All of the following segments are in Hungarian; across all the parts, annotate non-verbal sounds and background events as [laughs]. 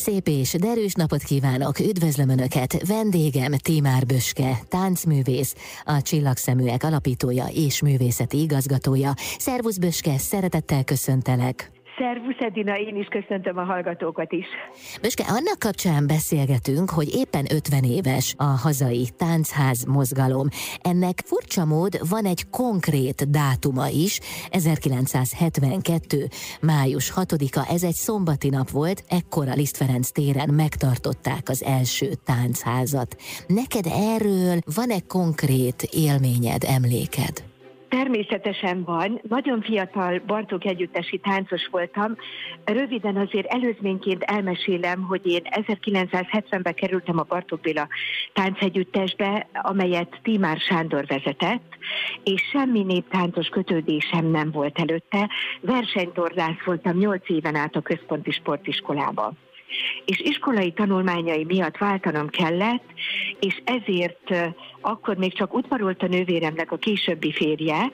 Szép és derűs napot kívánok, üdvözlöm Önöket! Vendégem Timár Böske, táncművész, a Csillagszeműek alapítója és művészeti igazgatója. Szervusz Böske, szeretettel köszöntelek! Szervusz Edina, én is köszöntöm a hallgatókat is. Böske, annak kapcsán beszélgetünk, hogy éppen 50 éves a hazai táncház mozgalom. Ennek furcsa mód van egy konkrét dátuma is, 1972. május 6-a, ez egy szombati nap volt, ekkor a Liszt Ferenc téren megtartották az első táncházat. Neked erről van-e konkrét élményed, emléked? Természetesen van. Nagyon fiatal Bartók együttesi táncos voltam. Röviden azért előzményként elmesélem, hogy én 1970-ben kerültem a Bartók Béla táncegyüttesbe, amelyet Tímár Sándor vezetett, és semmi néptáncos kötődésem nem volt előtte. Versenytorlász voltam 8 éven át a központi sportiskolában és iskolai tanulmányai miatt váltanom kellett, és ezért akkor még csak udvarolt a nővéremnek a későbbi férje,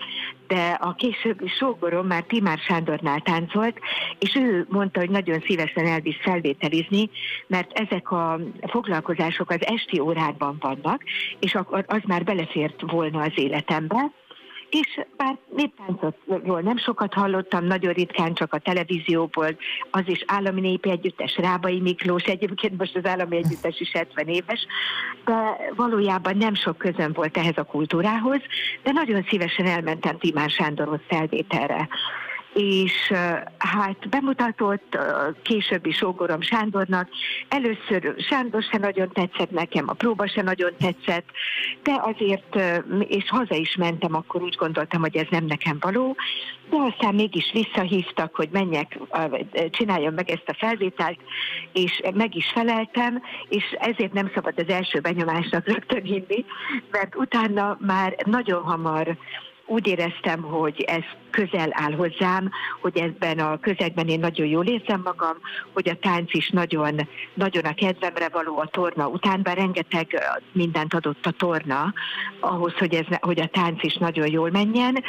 de a későbbi sógorom már Timár Sándornál táncolt, és ő mondta, hogy nagyon szívesen elvisz felvételizni, mert ezek a foglalkozások az esti órákban vannak, és akkor az már belefért volna az életembe és bár néptáncotról nem sokat hallottam, nagyon ritkán csak a televízióból, az is állami népi együttes, Rábai Miklós, egyébként most az állami együttes is 70 éves, de valójában nem sok közön volt ehhez a kultúrához, de nagyon szívesen elmentem Timán Sándorhoz felvételre és hát bemutatott későbbi sógorom Sándornak. Először Sándor se nagyon tetszett nekem, a próba se nagyon tetszett, de azért, és haza is mentem, akkor úgy gondoltam, hogy ez nem nekem való, de aztán mégis visszahívtak, hogy menjek, csináljam meg ezt a felvételt, és meg is feleltem, és ezért nem szabad az első benyomásnak rögtön hinni, mert utána már nagyon hamar úgy éreztem, hogy ez közel áll hozzám, hogy ebben a közegben én nagyon jól érzem magam, hogy a tánc is nagyon, nagyon a kedvemre való a torna után, bár rengeteg mindent adott a torna ahhoz, hogy, ez, hogy a tánc is nagyon jól menjen.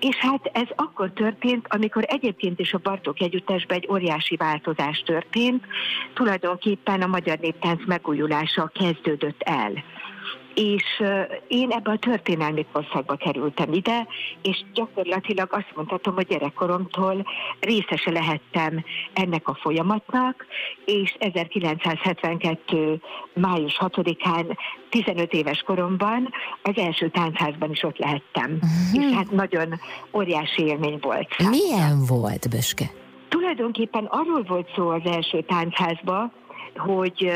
És hát ez akkor történt, amikor egyébként is a Bartók Együttesben egy óriási változás történt, tulajdonképpen a magyar néptánc megújulása kezdődött el és én ebbe a történelmi korszakba kerültem ide, és gyakorlatilag azt mondhatom, hogy gyerekkoromtól részese lehettem ennek a folyamatnak, és 1972. május 6-án 15 éves koromban az első táncházban is ott lehettem. Uh-huh. És hát nagyon óriási élmény volt. Milyen volt, Böske? Tulajdonképpen arról volt szó az első táncházban, hogy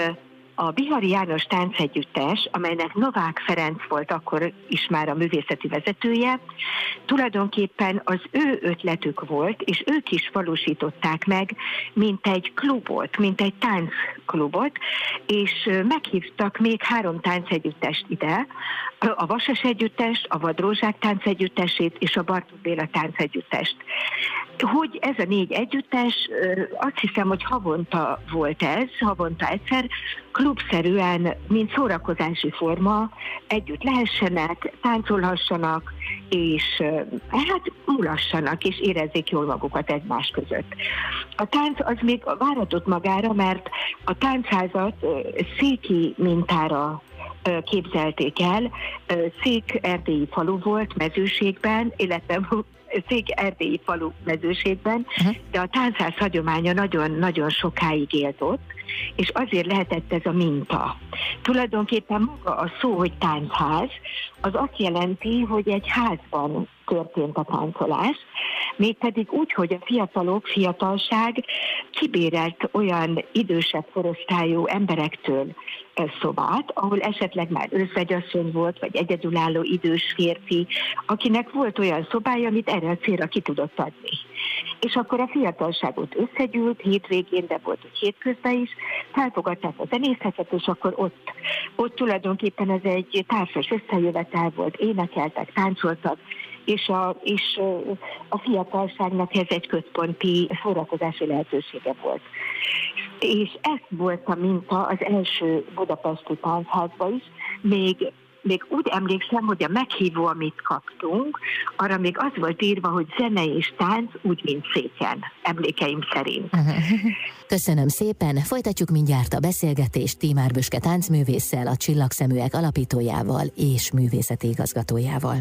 a Bihari János táncegyüttes, amelynek Novák Ferenc volt akkor is már a művészeti vezetője, tulajdonképpen az ő ötletük volt, és ők is valósították meg, mint egy klubot, mint egy táncklubot, és meghívtak még három táncegyüttest ide, a Vasas Együttest, a Vadrózsák táncegyüttesét és a Bartók Béla táncegyüttest. Hogy ez a négy együttes, azt hiszem, hogy havonta volt ez, havonta egyszer, klubszerűen, mint szórakozási forma együtt lehessenek, táncolhassanak, és hát mulassanak, és érezzék jól magukat egymás között. A tánc az még váratott magára, mert a táncházat széki mintára képzelték el. Szék erdélyi falu volt mezőségben, illetve szék erdélyi falu mezőségben, uh-huh. de a táncház hagyománya nagyon-nagyon sokáig élt ott, és azért lehetett ez a minta. Tulajdonképpen maga a szó, hogy táncház, az azt jelenti, hogy egy házban történt a táncolás, mégpedig úgy, hogy a fiatalok, fiatalság kibérelt olyan idősebb korosztályú emberektől szobát, ahol esetleg már özvegyasszony volt, vagy egyedülálló idős férfi, akinek volt olyan szobája, amit erre a célra ki tudott adni. És akkor a fiatalságot összegyűlt, hétvégén, de volt, hogy hétközben is, felfogadták a zenészetet, és akkor ott, ott tulajdonképpen ez egy társas összejövetel volt, énekeltek, táncoltak, és a, és a fiatalságnak ez egy központi szórakozási lehetősége volt. És ez volt a minta az első budapesti táncházban is, még még úgy emlékszem, hogy a meghívó, amit kaptunk, arra még az volt írva, hogy zene és tánc úgy, mint széken, emlékeim szerint. [laughs] Köszönöm szépen, folytatjuk mindjárt a beszélgetést Tímár Büske táncművésszel, a Csillagszeműek alapítójával és művészeti igazgatójával.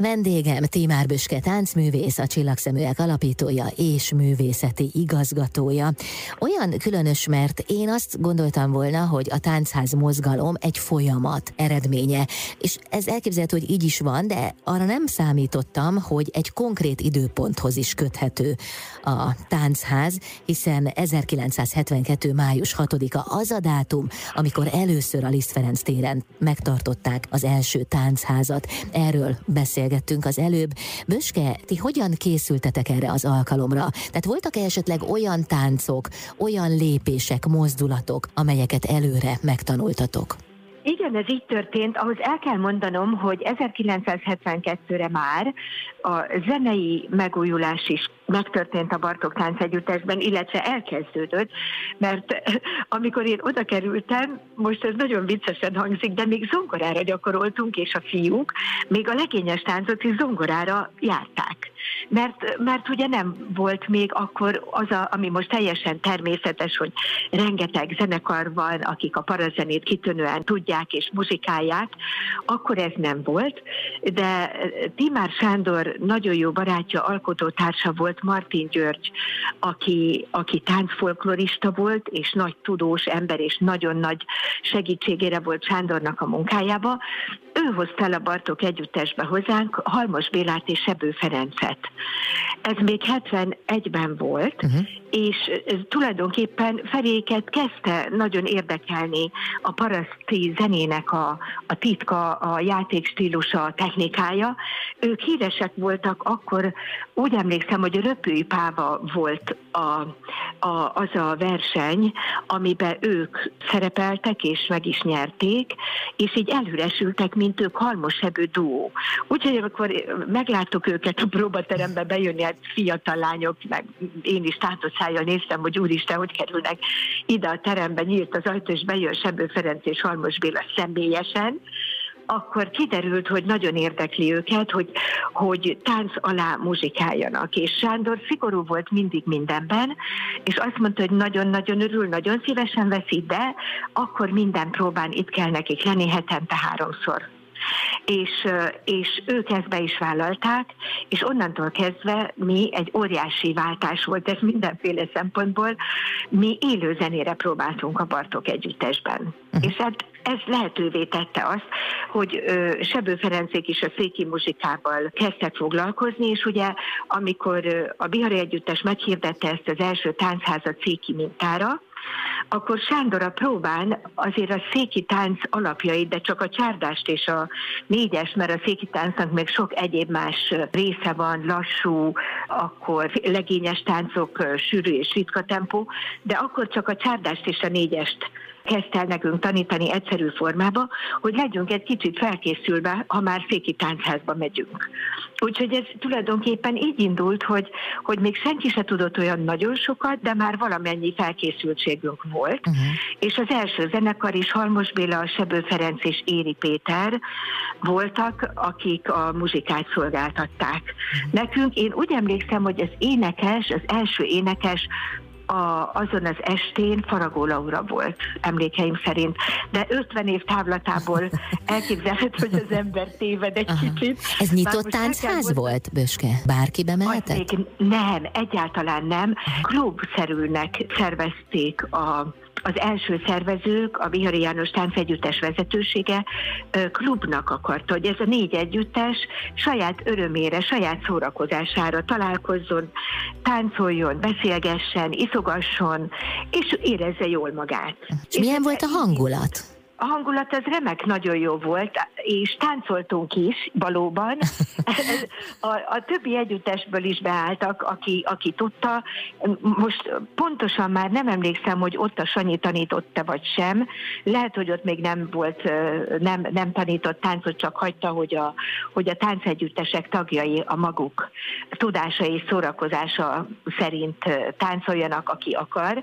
Vendégem Tímár Büske táncművész, a Csillagszeműek alapítója és művészeti igazgatója. Olyan különös, mert én azt gondoltam volna, hogy a táncház mozgalom egy folyamat eredménye, és ez elképzelhető, hogy így is van, de arra nem számítottam, hogy egy konkrét időponthoz is köthető a táncház, hiszen 1972. május 6-a az a dátum, amikor először a Liszt Ferenc téren megtartották az első táncházat. Erről beszél beszélgettünk az előbb. Böske, ti hogyan készültetek erre az alkalomra? Tehát voltak-e esetleg olyan táncok, olyan lépések, mozdulatok, amelyeket előre megtanultatok? Igen, ez így történt. Ahhoz el kell mondanom, hogy 1972-re már a zenei megújulás is megtörtént a Bartok Tánc Együttesben, illetve elkezdődött, mert [laughs] amikor én oda kerültem, most ez nagyon viccesen hangzik, de még zongorára gyakoroltunk, és a fiúk még a legényes táncot is zongorára járták. Mert, mert ugye nem volt még akkor az, a, ami most teljesen természetes, hogy rengeteg zenekar van, akik a parazenét kitűnően tudják és muzsikálják, akkor ez nem volt, de Timár Sándor nagyon jó barátja, alkotótársa volt Martin György, aki, aki táncfolklorista volt, és nagy tudós ember, és nagyon nagy segítségére volt Sándornak a munkájába. Ő hozta el a Bartók együttesbe hozzánk Halmos Bélát és Sebő Ferencet. Ez még 71-ben volt, uh-huh. És tulajdonképpen Feréket kezdte nagyon érdekelni a paraszti zenének a, a titka, a játékstílusa, a technikája. Ők híresek voltak akkor, úgy emlékszem, hogy Röpőipáva volt a, a, az a verseny, amiben ők szerepeltek és meg is nyerték, és így elüresültek, mint ők halmosebő duó. Úgyhogy amikor megláttuk őket a próbaterembe bejönni, hát fiatal lányok, meg én is tátoszájjal néztem, hogy úristen, hogy kerülnek ide a terembe, nyílt az ajtó, és bejön Sebő Ferenc és Halmos Béla személyesen, akkor kiderült, hogy nagyon érdekli őket, hogy, hogy tánc alá muzsikáljanak. És Sándor szigorú volt mindig mindenben, és azt mondta, hogy nagyon-nagyon örül, nagyon szívesen veszi, de akkor minden próbán itt kell nekik lenni hetente háromszor és, és ők ezt be is vállalták, és onnantól kezdve mi egy óriási váltás volt ez mindenféle szempontból, mi élő zenére próbáltunk a Bartok együttesben. Uh-huh. És hát ez lehetővé tette azt, hogy Sebő Ferencék is a széki muzsikával kezdtek foglalkozni, és ugye amikor a Bihari Együttes meghirdette ezt az első táncházat széki mintára, akkor Sándor a próbán azért a széki tánc alapjait, de csak a csárdást és a négyes, mert a széki táncnak még sok egyéb más része van, lassú, akkor legényes táncok, sűrű és ritka tempó, de akkor csak a csárdást és a négyest kezdte el nekünk tanítani egyszerű formába, hogy legyünk egy kicsit felkészülve, ha már széki táncházba megyünk. Úgyhogy ez tulajdonképpen így indult, hogy, hogy még senki se tudott olyan nagyon sokat, de már valamennyi felkészültségünk volt. Uh-huh. És az első zenekar is Halmos Béla, Sebő Ferenc és Éri Péter voltak, akik a muzsikát szolgáltatták. Uh-huh. Nekünk, én úgy emlékszem, hogy az énekes, az első énekes a, azon az estén Faragó Laura volt, emlékeim szerint. De 50 év távlatából [laughs] elképzelhet, hogy az ember téved egy Aha. kicsit. Ez nyitott táncház volt, Böske? Bárki bemehetett? Nem, egyáltalán nem. Klubszerűnek szervezték a az első szervezők, a Bihari János Táncegyüttes vezetősége klubnak akarta, hogy ez a négy együttes saját örömére, saját szórakozására találkozzon, táncoljon, beszélgessen, iszogasson, és érezze jól magát. És milyen volt a hangulat? A hangulat az remek, nagyon jó volt, és táncoltunk is valóban. [laughs] A, a többi együttesből is beálltak, aki, aki tudta. Most pontosan már nem emlékszem, hogy ott a Sanyi tanította vagy sem. Lehet, hogy ott még nem volt, nem, nem tanított táncot, csak hagyta, hogy a, hogy a táncegyüttesek tagjai a maguk tudása és szórakozása szerint táncoljanak, aki akar.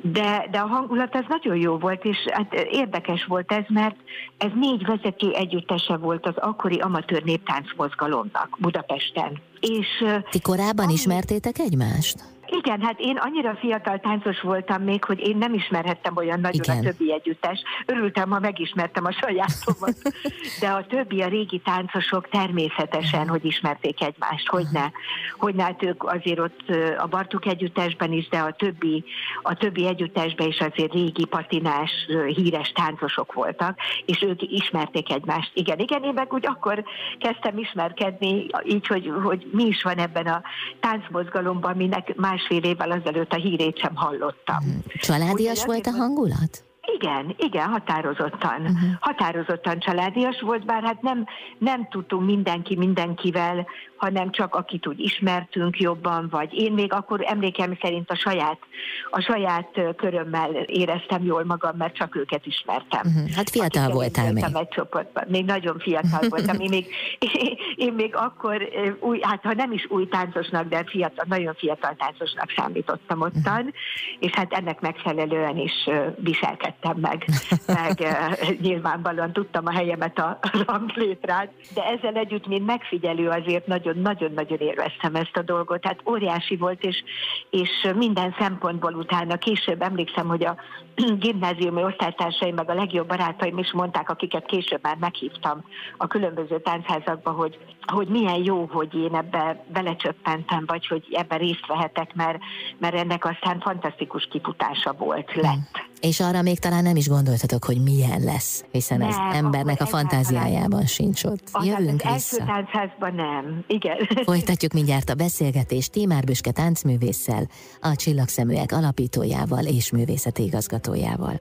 De, de a hangulat az nagyon jó volt, és hát érdekes érdekes volt ez, mert ez négy vezető együttese volt az akkori amatőr néptánc mozgalomnak Budapesten. És, Ti korábban ami... ismertétek egymást? Igen, hát én annyira fiatal táncos voltam még, hogy én nem ismerhettem olyan nagyon Igen. a többi együttes. Örültem, ha megismertem a sajátomat. De a többi, a régi táncosok természetesen, hogy ismerték egymást, hogy ne. Hogy ne, hát ők azért ott a Bartuk együttesben is, de a többi, a többi együttesben is azért régi patinás, híres táncosok voltak, és ők ismerték egymást. Igen, igen, én meg úgy akkor kezdtem ismerkedni, így, hogy, hogy mi is van ebben a táncmozgalomban, minek más másfél évvel ezelőtt a hírét sem hallottam. Családias volt a hangulat? Igen, igen, határozottan. Uh-huh. Határozottan családias volt, bár hát nem, nem tudtunk mindenki mindenkivel hanem csak akit úgy ismertünk jobban, vagy én még akkor emlékem szerint a saját, a saját körömmel éreztem jól magam, mert csak őket ismertem. Uh-huh. Hát fiatal voltál még. Egy csoportban. Még nagyon fiatal voltam. Én még, én, én még akkor, új, hát ha nem is új táncosnak, de fiatal, nagyon fiatal táncosnak számítottam ottan, uh-huh. és hát ennek megfelelően is viselkedtem meg, meg nyilvánvalóan tudtam a helyemet a ranglétrán, de ezzel együtt, mint megfigyelő azért nagyon nagyon-nagyon élveztem ezt a dolgot. Tehát óriási volt, és, és minden szempontból utána később emlékszem, hogy a [clears throat] gimnáziumi osztálytársaim, meg a legjobb barátaim is mondták, akiket később már meghívtam a különböző táncházakba, hogy, hogy milyen jó, hogy én ebbe belecsöppentem, vagy hogy ebben részt vehetek, mert, mert ennek aztán fantasztikus kifutása volt, lett. És arra még talán nem is gondoltatok, hogy milyen lesz, hiszen nem, ez embernek a fantáziájában sincs ott. Jövünk az vissza. első táncházban nem, igen. [laughs] Folytatjuk mindjárt a beszélgetést Tímár Büske táncművésszel, a Csillagszeműek alapítójával és művészeti igazgatójával.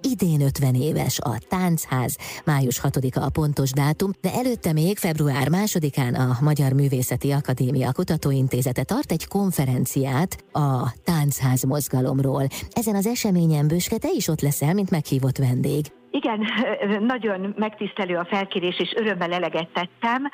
Idén 50 éves a Táncház, május 6-a a pontos dátum, de előtte még február 2-án a Magyar Művészeti Akadémia Kutatóintézete tart egy konferenciát a Táncház mozgalomról. Ezen az eseményen Büske, te is ott leszel, mint meghívott vendég. Igen, [laughs] nagyon megtisztelő a felkérés, és örömmel eleget tettem.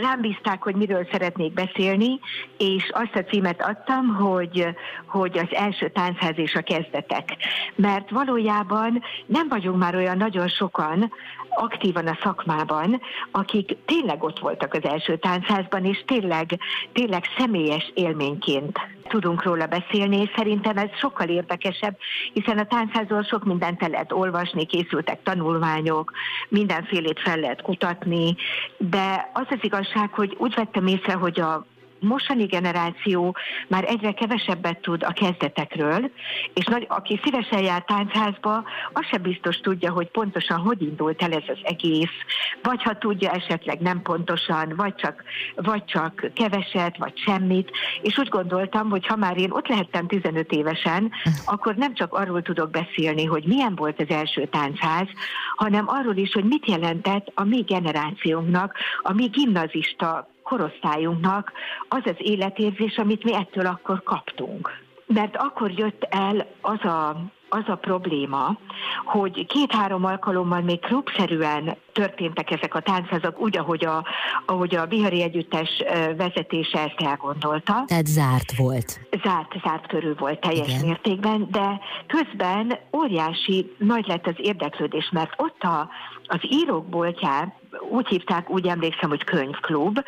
Rám bízták, hogy miről szeretnék beszélni, és azt a címet adtam, hogy, hogy az első táncház és a kezdetek. Mert valójában nem vagyunk már olyan nagyon sokan, aktívan a szakmában, akik tényleg ott voltak az első táncházban, és tényleg, tényleg személyes élményként tudunk róla beszélni, és szerintem ez sokkal érdekesebb, hiszen a táncházról sok mindent el lehet olvasni, készültek tanulmányok, mindenfélét fel lehet kutatni, de az az igazság, hogy úgy vettem észre, hogy a mostani generáció már egyre kevesebbet tud a kezdetekről, és nagy, aki szívesen jár táncházba, az sem biztos tudja, hogy pontosan hogy indult el ez az egész, vagy ha tudja esetleg nem pontosan, vagy csak, vagy csak keveset, vagy semmit, és úgy gondoltam, hogy ha már én ott lehettem 15 évesen, akkor nem csak arról tudok beszélni, hogy milyen volt az első táncház, hanem arról is, hogy mit jelentett a mi generációnknak, a mi gimnazista korosztályunknak az az életérzés, amit mi ettől akkor kaptunk. Mert akkor jött el az a az a probléma, hogy két-három alkalommal még klubszerűen történtek ezek a táncházak, úgy, ahogy a, ahogy a Bihari Együttes vezetése ezt elgondolta. Tehát zárt volt. Zárt, zárt körül volt teljes Igen. mértékben, de közben óriási nagy lett az érdeklődés, mert ott a, az írók boltján, úgy hívták, úgy emlékszem, hogy könyvklub,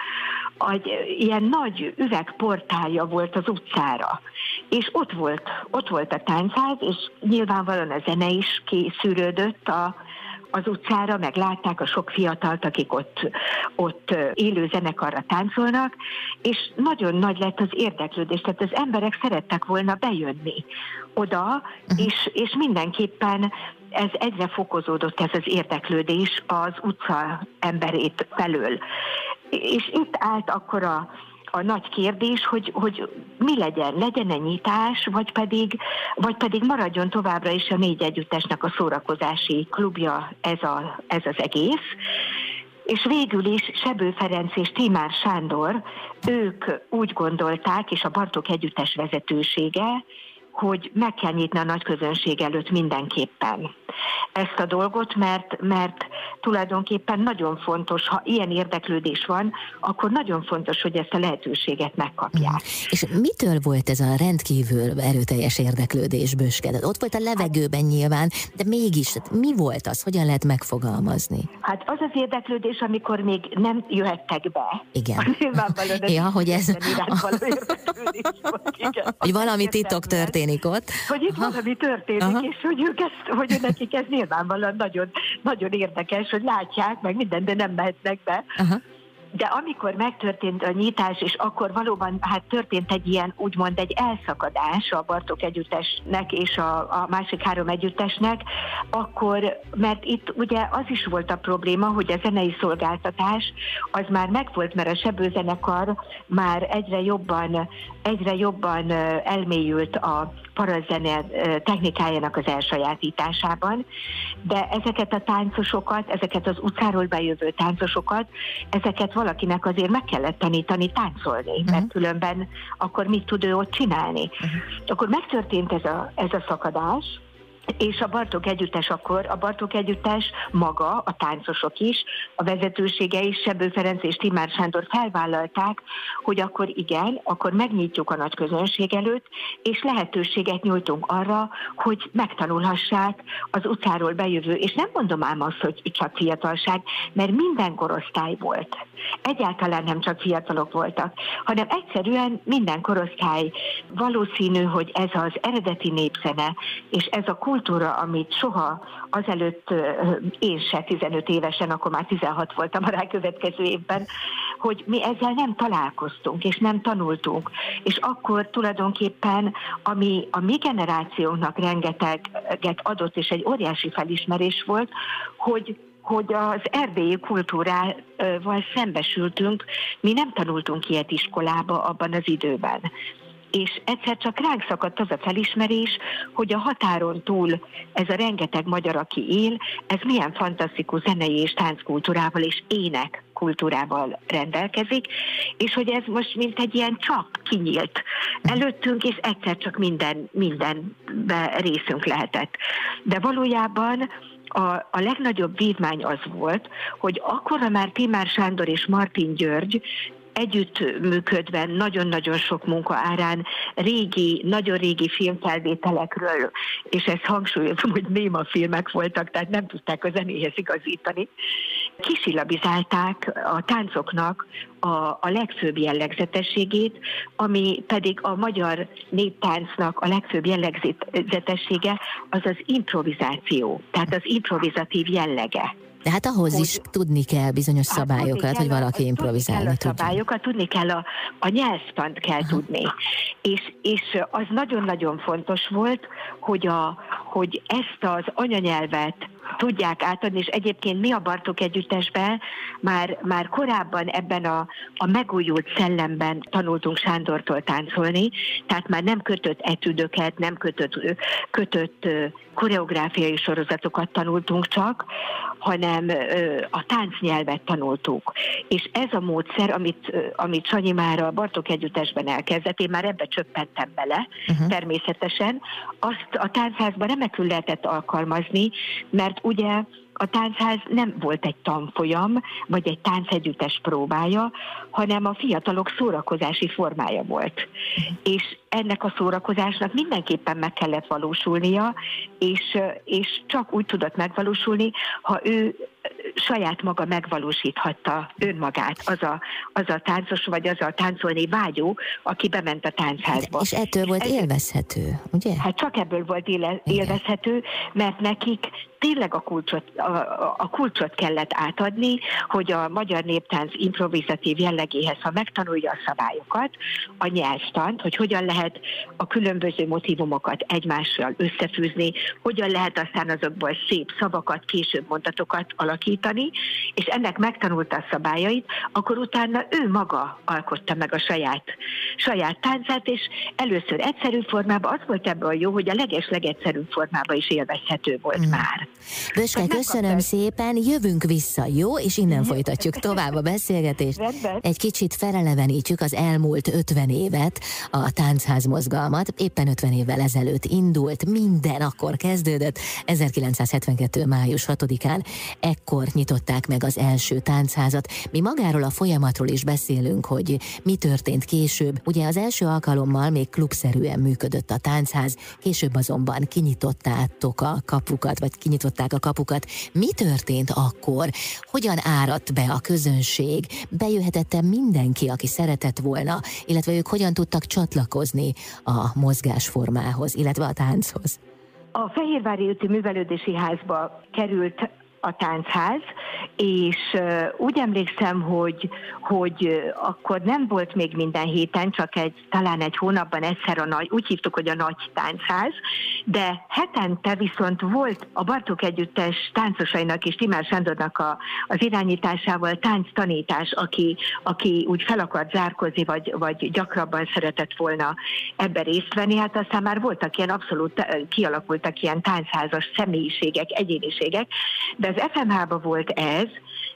egy ilyen nagy üvegportálja volt az utcára. És ott volt, ott volt a táncház, és nyilvánvalóan a zene is készülődött a, az utcára, meg látták a sok fiatalt, akik ott, ott élő zenekarra táncolnak, és nagyon nagy lett az érdeklődés, tehát az emberek szerettek volna bejönni oda, uh-huh. és, és mindenképpen ez egyre fokozódott ez az érdeklődés az utca emberét felől. És itt állt akkor a, a nagy kérdés, hogy, hogy mi legyen, legyen-e nyitás, vagy pedig, vagy pedig maradjon továbbra is a négy együttesnek a szórakozási klubja ez, a, ez az egész. És végül is Sebő Ferenc és Timár Sándor, ők úgy gondolták, és a Bartók Együttes vezetősége, hogy meg kell nyitni a nagy közönség előtt mindenképpen ezt a dolgot, mert, mert tulajdonképpen nagyon fontos, ha ilyen érdeklődés van, akkor nagyon fontos, hogy ezt a lehetőséget megkapják. Mm. És mitől volt ez a rendkívül erőteljes érdeklődés Böskedet? Ott volt a levegőben nyilván, de mégis mi volt az? Hogyan lehet megfogalmazni? Hát az az érdeklődés, amikor még nem jöhettek be. Igen. [laughs] ja, hogy ez... [laughs] Hogy valami titok történik ott. Hogy itt valami történik, Aha. és hogy ők ezt, hogy nekik ez nyilvánvalóan nagyon, nagyon érdekes, hogy látják, meg minden, de nem mehetnek be. Aha de amikor megtörtént a nyitás, és akkor valóban hát történt egy ilyen, úgymond egy elszakadás a Bartok együttesnek és a, a másik három együttesnek, akkor, mert itt ugye az is volt a probléma, hogy a zenei szolgáltatás az már megvolt, mert a sebőzenekar már egyre jobban, egyre jobban elmélyült a parazene technikájának az elsajátításában, de ezeket a táncosokat, ezeket az utcáról bejövő táncosokat, ezeket valakinek azért meg kellett tanítani táncolni, uh-huh. mert különben akkor mit tud ő ott csinálni. Uh-huh. Akkor megtörtént ez a, ez a szakadás, és a Bartók Együttes akkor, a Bartók Együttes maga, a táncosok is, a vezetősége is, Sebő Ferenc és Timár Sándor felvállalták, hogy akkor igen, akkor megnyitjuk a nagy közönség előtt, és lehetőséget nyújtunk arra, hogy megtanulhassák az utcáról bejövő, és nem mondom ám azt, hogy csak fiatalság, mert minden korosztály volt. Egyáltalán nem csak fiatalok voltak, hanem egyszerűen minden korosztály valószínű, hogy ez az eredeti népzene, és ez a kultúra, amit soha azelőtt én se 15 évesen, akkor már 16 voltam a rákövetkező évben, hogy mi ezzel nem találkoztunk, és nem tanultunk. És akkor tulajdonképpen, ami a mi generációnknak rengeteget adott, és egy óriási felismerés volt, hogy hogy az erdélyi kultúrával szembesültünk, mi nem tanultunk ilyet iskolába abban az időben és egyszer csak ránk szakadt az a felismerés, hogy a határon túl ez a rengeteg magyar, aki él, ez milyen fantasztikus zenei és tánckultúrával és ének kultúrával rendelkezik, és hogy ez most mint egy ilyen csap kinyílt előttünk, és egyszer csak minden, mindenbe részünk lehetett. De valójában a, a legnagyobb vívmány az volt, hogy akkor már Timár Sándor és Martin György együttműködve nagyon-nagyon sok munka árán régi, nagyon régi filmfelvételekről, és ezt hangsúlyozom, hogy néma filmek voltak, tehát nem tudták a zenéhez igazítani, kisilabizálták a táncoknak a, a legfőbb jellegzetességét, ami pedig a magyar néptáncnak a legfőbb jellegzetessége az az improvizáció, tehát az improvizatív jellege. De hát ahhoz hogy, is tudni kell bizonyos hát szabályokat, hogy valaki improvizálni tudja. Tudni kell a szabályokat, tudni kell a, a nyelvtant kell Aha. tudni. És, és az nagyon-nagyon fontos volt, hogy, a, hogy ezt az anyanyelvet tudják átadni, és egyébként mi a Bartók Együttesben már, már korábban ebben a, a megújult szellemben tanultunk Sándortól táncolni, tehát már nem kötött etüdöket, nem kötött, kötött koreográfiai sorozatokat tanultunk csak, hanem a táncnyelvet tanultuk. És ez a módszer, amit, amit Sanyi már a Bartók Együttesben elkezdett, én már ebbe csöppentem bele, uh-huh. természetesen, azt a táncházban remekül lehetett alkalmazni, mert ugye a táncház nem volt egy tanfolyam, vagy egy táncegyüttes próbája, hanem a fiatalok szórakozási formája volt. És ennek a szórakozásnak mindenképpen meg kellett valósulnia, és, és csak úgy tudott megvalósulni, ha ő saját maga megvalósíthatta önmagát, az a, az a táncos, vagy az a táncolni vágyó, aki bement a táncházba. És ettől volt Ez, élvezhető, ugye? Hát csak ebből volt éle, élvezhető, mert nekik tényleg a kulcsot, a, a kulcsot kellett átadni, hogy a magyar néptánc improvizatív jellegéhez, ha megtanulja a szabályokat, a nyelvtant, hogy hogyan lehet a különböző motivumokat egymással összefűzni, hogyan lehet aztán azokból szép szavakat, később mondatokat alakítani, és ennek megtanulta a szabályait, akkor utána ő maga alkotta meg a saját, saját táncát, és először egyszerű formában, az volt ebből jó, hogy a leges legegyszerűbb formában is élvezhető volt mm. már. Böske, köszönöm szépen, jövünk vissza, jó? És innen folytatjuk tovább a beszélgetést. Rendben. Egy kicsit felelevenítjük az elmúlt 50 évet, a táncház mozgalmat. Éppen 50 évvel ezelőtt indult, minden akkor kezdődött. 1972. május 6-án ekkor nyitották meg az első táncházat. Mi magáról a folyamatról is beszélünk, hogy mi történt később. Ugye az első alkalommal még klubszerűen működött a táncház, később azonban kinyitottátok a kapukat, vagy kinyitották a kapukat. Mi történt akkor? Hogyan áradt be a közönség? Bejöhetette mindenki, aki szeretett volna, illetve ők hogyan tudtak csatlakozni a mozgásformához, illetve a tánchoz? A Fehérvári úti művelődési házba került a táncház, és úgy emlékszem, hogy, hogy akkor nem volt még minden héten, csak egy, talán egy hónapban egyszer a nagy, úgy hívtuk, hogy a nagy táncház, de hetente viszont volt a Bartók Együttes táncosainak és Timár Sándornak a, az irányításával tánctanítás, aki, aki úgy fel akart zárkozni, vagy, vagy gyakrabban szeretett volna ebbe részt venni. Hát aztán már voltak ilyen abszolút kialakultak ilyen táncházas személyiségek, egyéniségek, de az FMH-ba volt ez,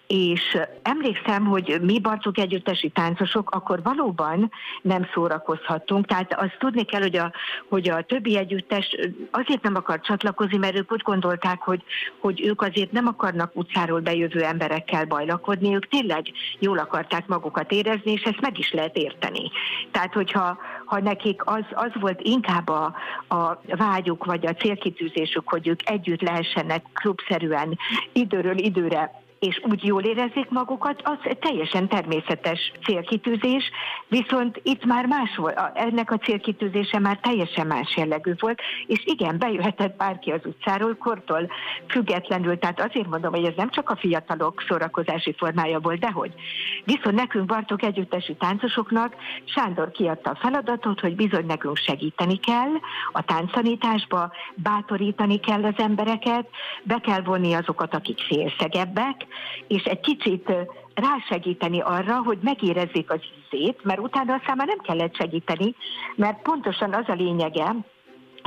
és emlékszem, hogy mi Bartók együttesi táncosok akkor valóban nem szórakozhattunk, tehát azt tudni kell, hogy a, hogy a többi együttes azért nem akar csatlakozni, mert ők úgy gondolták, hogy, hogy ők azért nem akarnak utcáról bejövő emberekkel bajlakodni, ők tényleg jól akarták magukat érezni, és ezt meg is lehet érteni. Tehát, hogyha ha nekik az, az volt inkább a, a vágyuk, vagy a célkitűzésük, hogy ők együtt lehessenek klubszerűen időről időre és úgy jól érezzék magukat, az teljesen természetes célkitűzés, viszont itt már más volt, ennek a célkitűzése már teljesen más jellegű volt, és igen, bejöhetett bárki az utcáról, kortól függetlenül, tehát azért mondom, hogy ez nem csak a fiatalok szórakozási formája volt, dehogy. Viszont nekünk Bartok együttesi táncosoknak Sándor kiadta a feladatot, hogy bizony nekünk segíteni kell a tánctanításba, bátorítani kell az embereket, be kell vonni azokat, akik félszegebbek, és egy kicsit rásegíteni arra, hogy megérezzék az ízét, mert utána aztán már nem kellett segíteni, mert pontosan az a lényege,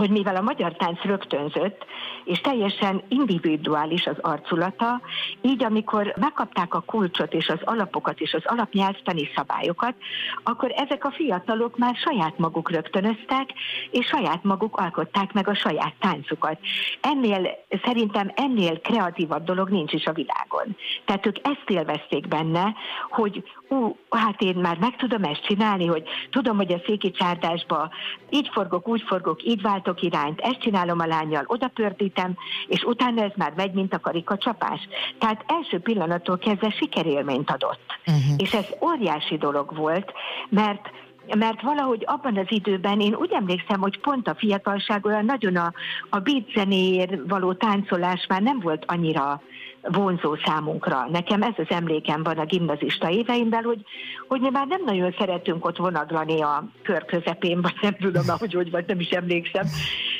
hogy mivel a magyar tánc rögtönzött, és teljesen individuális az arculata, így amikor megkapták a kulcsot és az alapokat és az alapnyelvtani szabályokat, akkor ezek a fiatalok már saját maguk rögtönöztek, és saját maguk alkották meg a saját táncukat. Ennél, szerintem ennél kreatívabb dolog nincs is a világon. Tehát ők ezt élvezték benne, hogy ú, hát én már meg tudom ezt csinálni, hogy tudom, hogy a széki csárdásba így forgok, úgy forgok, így váltok irányt, ezt csinálom a lányjal, oda pördítem, és utána ez már megy, mint a karikacsapás. Tehát első pillanattól kezdve sikerélményt adott. Uh-huh. És ez óriási dolog volt, mert mert valahogy abban az időben én úgy emlékszem, hogy pont a fiatalság olyan nagyon a, a beat zenéért való táncolás már nem volt annyira vonzó számunkra. Nekem ez az emlékem van a gimnazista éveimben, hogy, hogy mi már nem nagyon szeretünk ott vonaglani a kör közepén, vagy nem tudom, ahogy hogy vagy, nem is emlékszem.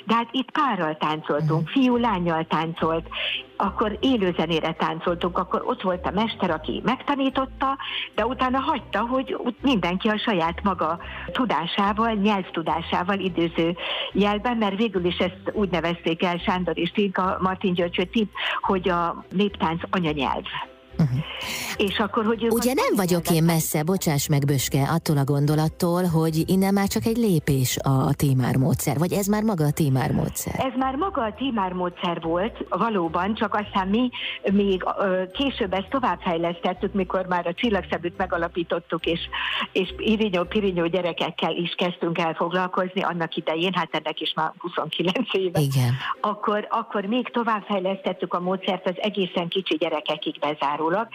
De hát itt párral táncoltunk, fiú lányjal táncolt, akkor élőzenére táncoltunk, akkor ott volt a mester, aki megtanította, de utána hagyta, hogy mindenki a saját maga tudásával, nyelvtudásával időző jelben, mert végül is ezt úgy nevezték el Sándor és Tinka, Martin György, hogy a néptánc anyanyelv. Uh-huh. És akkor, hogy Ugye nem vagyok én messze, bocsáss meg Böske, attól a gondolattól, hogy innen már csak egy lépés a témár módszer, vagy ez már maga a témár módszer? Ez már maga a témár módszer volt, valóban, csak aztán mi még később ezt továbbfejlesztettük, mikor már a csillagszebűt megalapítottuk, és, és irinyó-pirinyó gyerekekkel is kezdtünk el foglalkozni annak idején, hát ennek is már 29 éve. Igen. Akkor, akkor még továbbfejlesztettük a módszert az egészen kicsi gyerekekig bezárul kizárólag,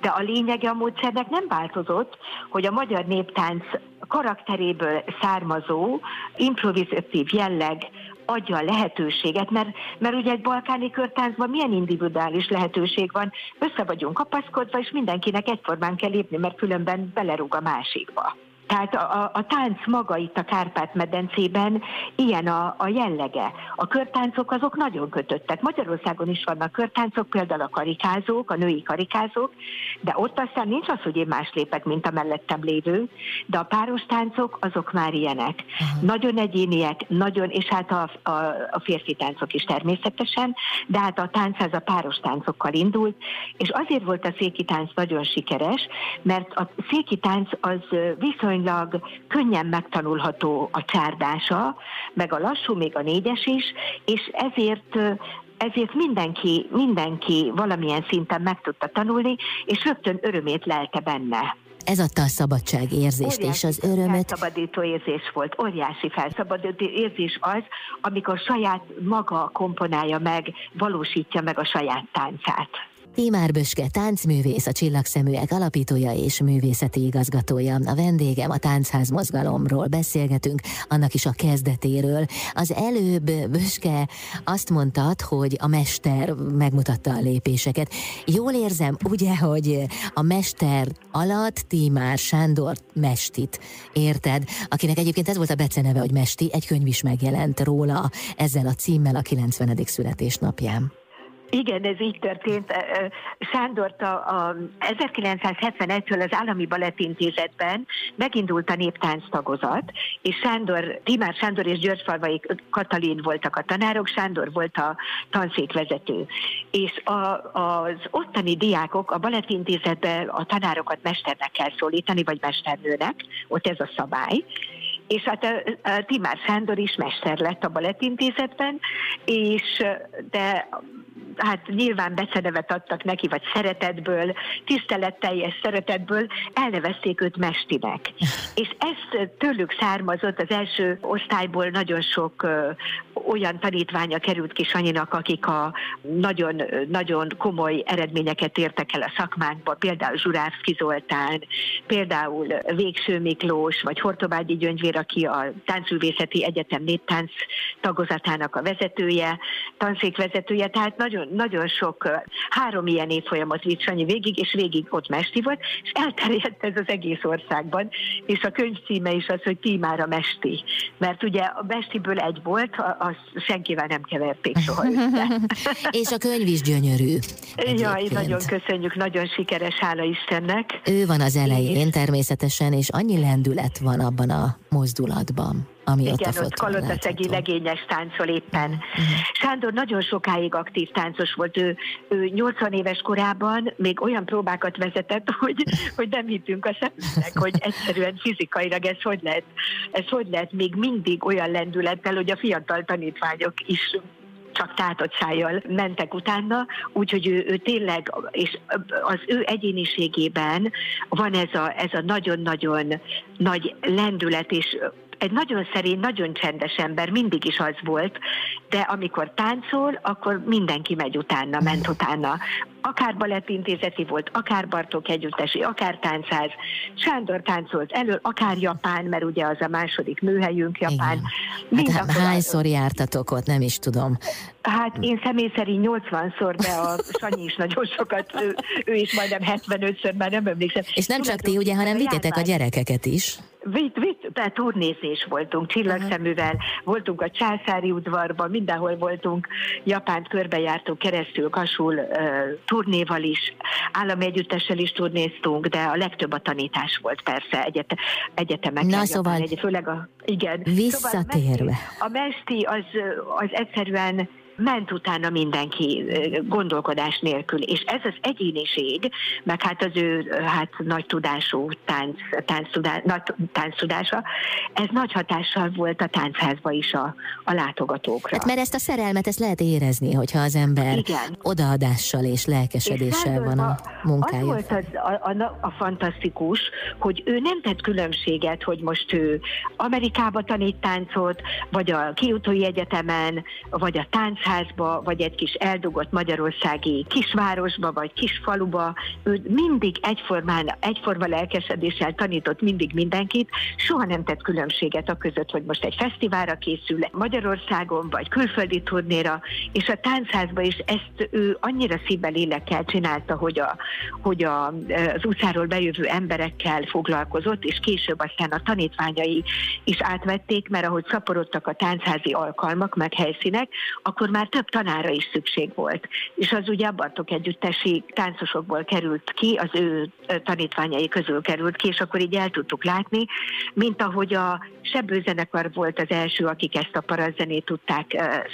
de a lényege a módszernek nem változott, hogy a magyar néptánc karakteréből származó improvizatív jelleg adja a lehetőséget, mert, mert ugye egy balkáni körtáncban milyen individuális lehetőség van, össze vagyunk kapaszkodva, és mindenkinek egyformán kell lépni, mert különben belerúg a másikba. Tehát a, a tánc maga itt a Kárpát-medencében ilyen a, a jellege. A körtáncok azok nagyon kötöttek. Magyarországon is vannak körtáncok, például a karikázók, a női karikázók, de ott aztán nincs az, hogy én más lépek, mint a mellettem lévő, de a páros táncok azok már ilyenek. Uh-huh. Nagyon egyéniek, nagyon, és hát a, a, a férfi táncok is természetesen, de hát a tánc ez a páros táncokkal indult, és azért volt a széki tánc nagyon sikeres, mert a széki tánc az viszonylag könnyen megtanulható a csárdása, meg a lassú, még a négyes is, és ezért ezért mindenki, mindenki valamilyen szinten meg tudta tanulni, és rögtön örömét lelte benne. Ez adta a szabadságérzést és az örömet. Felszabadító érzés volt, óriási felszabadító érzés az, amikor saját maga komponálja meg, valósítja meg a saját táncát. Tímár Böske, táncművész, a Csillagszeműek alapítója és művészeti igazgatója. A vendégem a táncház mozgalomról beszélgetünk, annak is a kezdetéről. Az előbb Böske azt mondtad, hogy a mester megmutatta a lépéseket. Jól érzem, ugye, hogy a mester alatt Tímár Sándor Mestit, érted? Akinek egyébként ez volt a beceneve, hogy Mesti, egy könyv is megjelent róla ezzel a címmel a 90. születésnapján. Igen, ez így történt. Sándort a, a 1971-től az Állami Balettintézetben megindult a néptánc tagozat, és Sándor, Timár Sándor és Györgyfalvai Katalin voltak a tanárok, Sándor volt a tanszékvezető. És a, az ottani diákok a balettintézetben a tanárokat mesternek kell szólítani, vagy mesternőnek, ott ez a szabály, és hát a, a Timár Sándor is mester lett a balettintézetben, és de hát nyilván becenevet adtak neki, vagy szeretetből, tiszteletteljes szeretetből elnevezték őt Mestinek. [laughs] És ez tőlük származott, az első osztályból nagyon sok ö, olyan tanítványa került ki Sanyinak, akik a nagyon, nagyon komoly eredményeket értek el a szakmánkba, például Zsurávszki Zoltán, például Végső Miklós, vagy Hortobágyi Gyöngyvér, aki a Táncművészeti Egyetem néptánc tagozatának a vezetője, tanszékvezetője, tehát nagyon nagyon, sok, három ilyen évfolyamot vitt Sanyi végig, és végig ott mesti volt, és elterjedt ez az egész országban, és a könyv címe is az, hogy Tímára mesti, mert ugye a mestiből egy volt, azt senkivel nem keverték soha [laughs] és a könyv is gyönyörű. Jaj, nagyon köszönjük, nagyon sikeres, hála Istennek. Ő van az elején természetesen, és annyi lendület van abban a mozdulatban ami Igen, ott a ott Kalotaszegi legényes táncol éppen. Uh-huh. Sándor nagyon sokáig aktív táncos volt. Ő, ő 80 éves korában még olyan próbákat vezetett, [laughs] hogy, hogy nem hittünk a szemünknek, hogy egyszerűen fizikailag ez hogy lehet, ez hogy lehet még mindig olyan lendülettel, hogy a fiatal tanítványok is csak tátott szájjal mentek utána, úgyhogy ő, ő tényleg, és az ő egyéniségében van ez a, ez a nagyon-nagyon nagy lendület, és egy nagyon szerény, nagyon csendes ember, mindig is az volt, de amikor táncol, akkor mindenki megy utána, ment utána. Akár balettintézeti volt, akár Bartók együttesi, akár táncház. Sándor táncolt elől, akár Japán, mert ugye az a második műhelyünk Japán. Igen. Hát hányszor jártatok ott, nem is tudom. Hát én személy szerint 80-szor, de a Sanyi is nagyon sokat, ő, ő is majdnem 75-ször, már nem emlékszem. És nem csak ti, ugye, hanem vittetek a gyerekeket is. Vitt, vitt, de turnézés voltunk, csillagszeművel, voltunk a császári udvarban, mindenhol voltunk, Japánt körbejártunk keresztül, Kasul uh, turnéval is, állami együttessel is turnéztunk, de a legtöbb a tanítás volt persze egyet, egyetemeken. Na szóval, egy, főleg a, igen. Visszatérve. Szóval a mesti, a mesti az, az egyszerűen ment utána mindenki gondolkodás nélkül, és ez az egyéniség, meg hát az ő hát nagy tudású tánc, tánc, tudá, nagy tánc tudása, ez nagy hatással volt a táncházba is a, a látogatókra. Hát mert ezt a szerelmet, ezt lehet érezni, hogyha az ember Igen. odaadással és lelkesedéssel és van a munkája. Az volt az, a, a, a fantasztikus, hogy ő nem tett különbséget, hogy most ő Amerikába tanít táncot, vagy a Kiotói Egyetemen, vagy a tánc táncházba, vagy egy kis eldugott magyarországi kisvárosba, vagy kisfaluba, ő mindig egyformán, egyforma lelkesedéssel tanított mindig mindenkit, soha nem tett különbséget a között, hogy most egy fesztiválra készül Magyarországon, vagy külföldi turnéra, és a táncházba is ezt ő annyira szívvel lélekkel csinálta, hogy, a, hogy a, az utcáról bejövő emberekkel foglalkozott, és később aztán a tanítványai is átvették, mert ahogy szaporodtak a tánchazi alkalmak, meg helyszínek, akkor már több tanára is szükség volt. És az ugye a Bartok együttesi táncosokból került ki, az ő tanítványai közül került ki, és akkor így el tudtuk látni, mint ahogy a Sebőzenekar volt az első, akik ezt a parazzenét tudták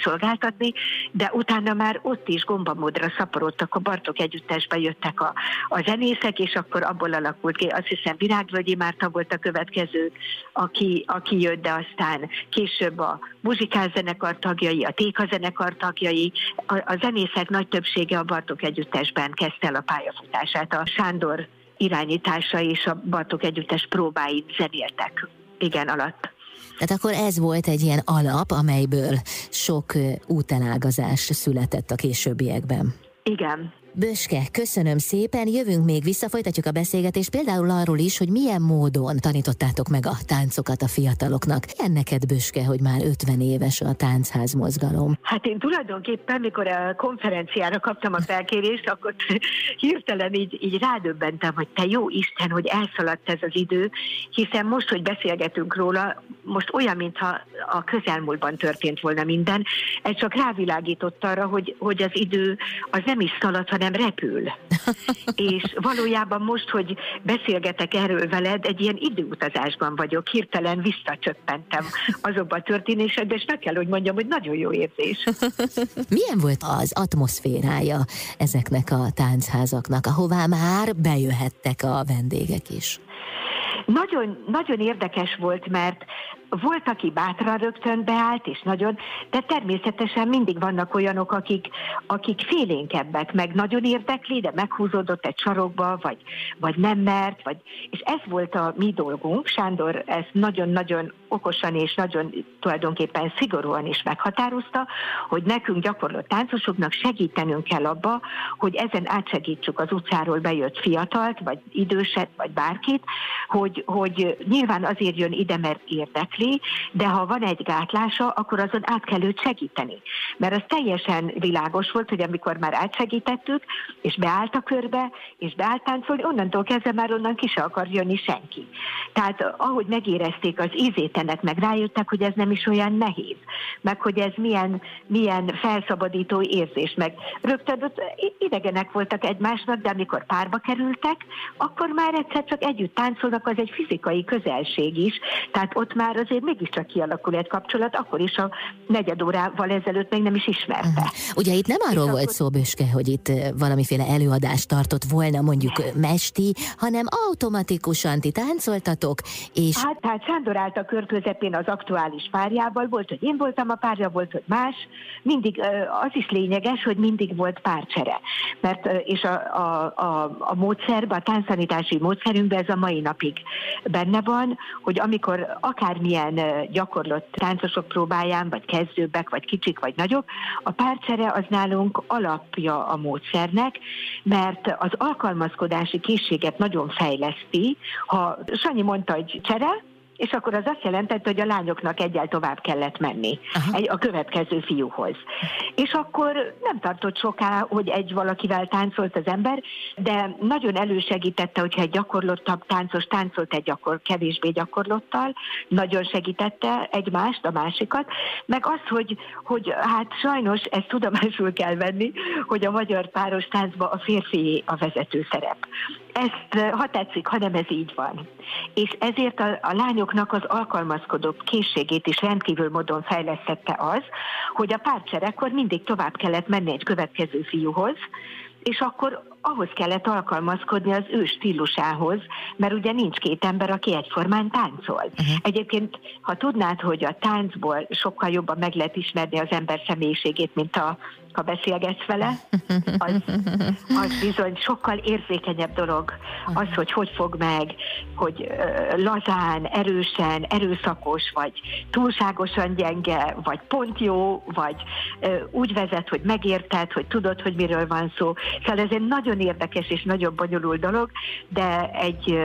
szolgáltatni, de utána már ott is gombamódra szaporodtak, a Bartok együttesbe jöttek a, a zenészek, és akkor abból alakult ki, azt hiszem Virágvölgyi Márta volt a következő, aki, aki jött, de aztán később a muzsikál zenekar tagjai, a Téka zenekar tagjai, a, a zenészek nagy többsége a Bartok együttesben kezdte el a pályafutását. A Sándor irányítása és a Bartok együttes próbáit zenéltek igen alatt. Tehát akkor ez volt egy ilyen alap, amelyből sok útelágazás született a későbbiekben. Igen, Böske, köszönöm szépen, jövünk még vissza, folytatjuk a beszélgetést például arról is, hogy milyen módon tanítottátok meg a táncokat a fiataloknak. Ilyen neked, Böske, hogy már 50 éves a táncház mozgalom. Hát én tulajdonképpen, mikor a konferenciára kaptam a felkérést, akkor [laughs] hirtelen így, így rádöbbentem, hogy te jó Isten, hogy elszaladt ez az idő, hiszen most, hogy beszélgetünk róla, most olyan, mintha a közelmúltban történt volna minden, ez csak rávilágított arra, hogy, hogy az idő az nem is szaladt, hanem repül. [laughs] és valójában most, hogy beszélgetek erről veled, egy ilyen időutazásban vagyok, hirtelen visszacsöppentem azokba a történésekbe, és meg kell, hogy mondjam, hogy nagyon jó érzés. [laughs] Milyen volt az atmoszférája ezeknek a táncházaknak, ahová már bejöhettek a vendégek is? Nagyon, nagyon érdekes volt, mert volt, aki bátran rögtön beállt, és nagyon, de természetesen mindig vannak olyanok, akik, akik félénkebbek, meg nagyon érdekli, de meghúzódott egy sarokba, vagy, vagy nem mert, vagy, és ez volt a mi dolgunk. Sándor ezt nagyon-nagyon okosan és nagyon tulajdonképpen szigorúan is meghatározta, hogy nekünk gyakorlott táncosoknak segítenünk kell abba, hogy ezen átsegítsük az utcáról bejött fiatalt, vagy időset, vagy bárkit, hogy, hogy nyilván azért jön ide, mert érdekli, érdekli, de ha van egy gátlása, akkor azon át kell őt segíteni. Mert az teljesen világos volt, hogy amikor már átsegítettük, és beállt a körbe, és beállt táncolni, onnantól kezdve már onnan ki se akar jönni senki. Tehát ahogy megérezték az ízét ennek, meg rájöttek, hogy ez nem is olyan nehéz, meg hogy ez milyen, milyen felszabadító érzés, meg rögtön ott idegenek voltak egymásnak, de amikor párba kerültek, akkor már egyszer csak együtt táncolnak, az egy fizikai közelség is, tehát ott már az azért mégiscsak kialakul egy kapcsolat, akkor is a negyed órával ezelőtt még nem is ismerte. Uh-huh. Ugye itt nem arról És volt akkor... szó, Böske, hogy itt valamiféle előadást tartott volna mondjuk mesti, hanem automatikusan ti táncoltatok, és... Hát, hát Sándor állt a kör közepén az aktuális párjával, volt, hogy én voltam a párja, volt, hogy más. Mindig az is lényeges, hogy mindig volt párcsere. Mert, és a, a, a, a módszerben, a tánztanítási módszerünkben ez a mai napig benne van, hogy amikor akármilyen ilyen gyakorlott táncosok próbáján, vagy kezdőbbek, vagy kicsik, vagy nagyobb, a párcsere az nálunk alapja a módszernek, mert az alkalmazkodási készséget nagyon fejleszti. Ha Sanyi mondta, hogy csere, és akkor az azt jelentette, hogy a lányoknak egyel tovább kellett menni egy, a következő fiúhoz. És akkor nem tartott soká, hogy egy valakivel táncolt az ember, de nagyon elősegítette, hogyha egy gyakorlottabb táncos táncolt egy gyakor, kevésbé gyakorlottal, nagyon segítette egymást, a másikat, meg az, hogy, hogy hát sajnos ezt tudomásul kell venni, hogy a magyar páros táncban a férfi a vezető szerep. Ezt, ha tetszik, hanem ez így van. És ezért a, a lányoknak az alkalmazkodó készségét is rendkívül módon fejlesztette az, hogy a párcserekkor mindig tovább kellett menni egy következő fiúhoz, és akkor ahhoz kellett alkalmazkodni az ő stílusához, mert ugye nincs két ember, aki egyformán táncol. Uh-huh. Egyébként, ha tudnád, hogy a táncból sokkal jobban meg lehet ismerni az ember személyiségét, mint a ha beszélgetsz vele, az, az bizony sokkal érzékenyebb dolog. Az, hogy hogy fog meg, hogy lazán, erősen, erőszakos, vagy túlságosan gyenge, vagy pont jó, vagy úgy vezet, hogy megérted, hogy tudod, hogy miről van szó. Szóval ez egy nagyon érdekes és nagyon bonyolult dolog, de egy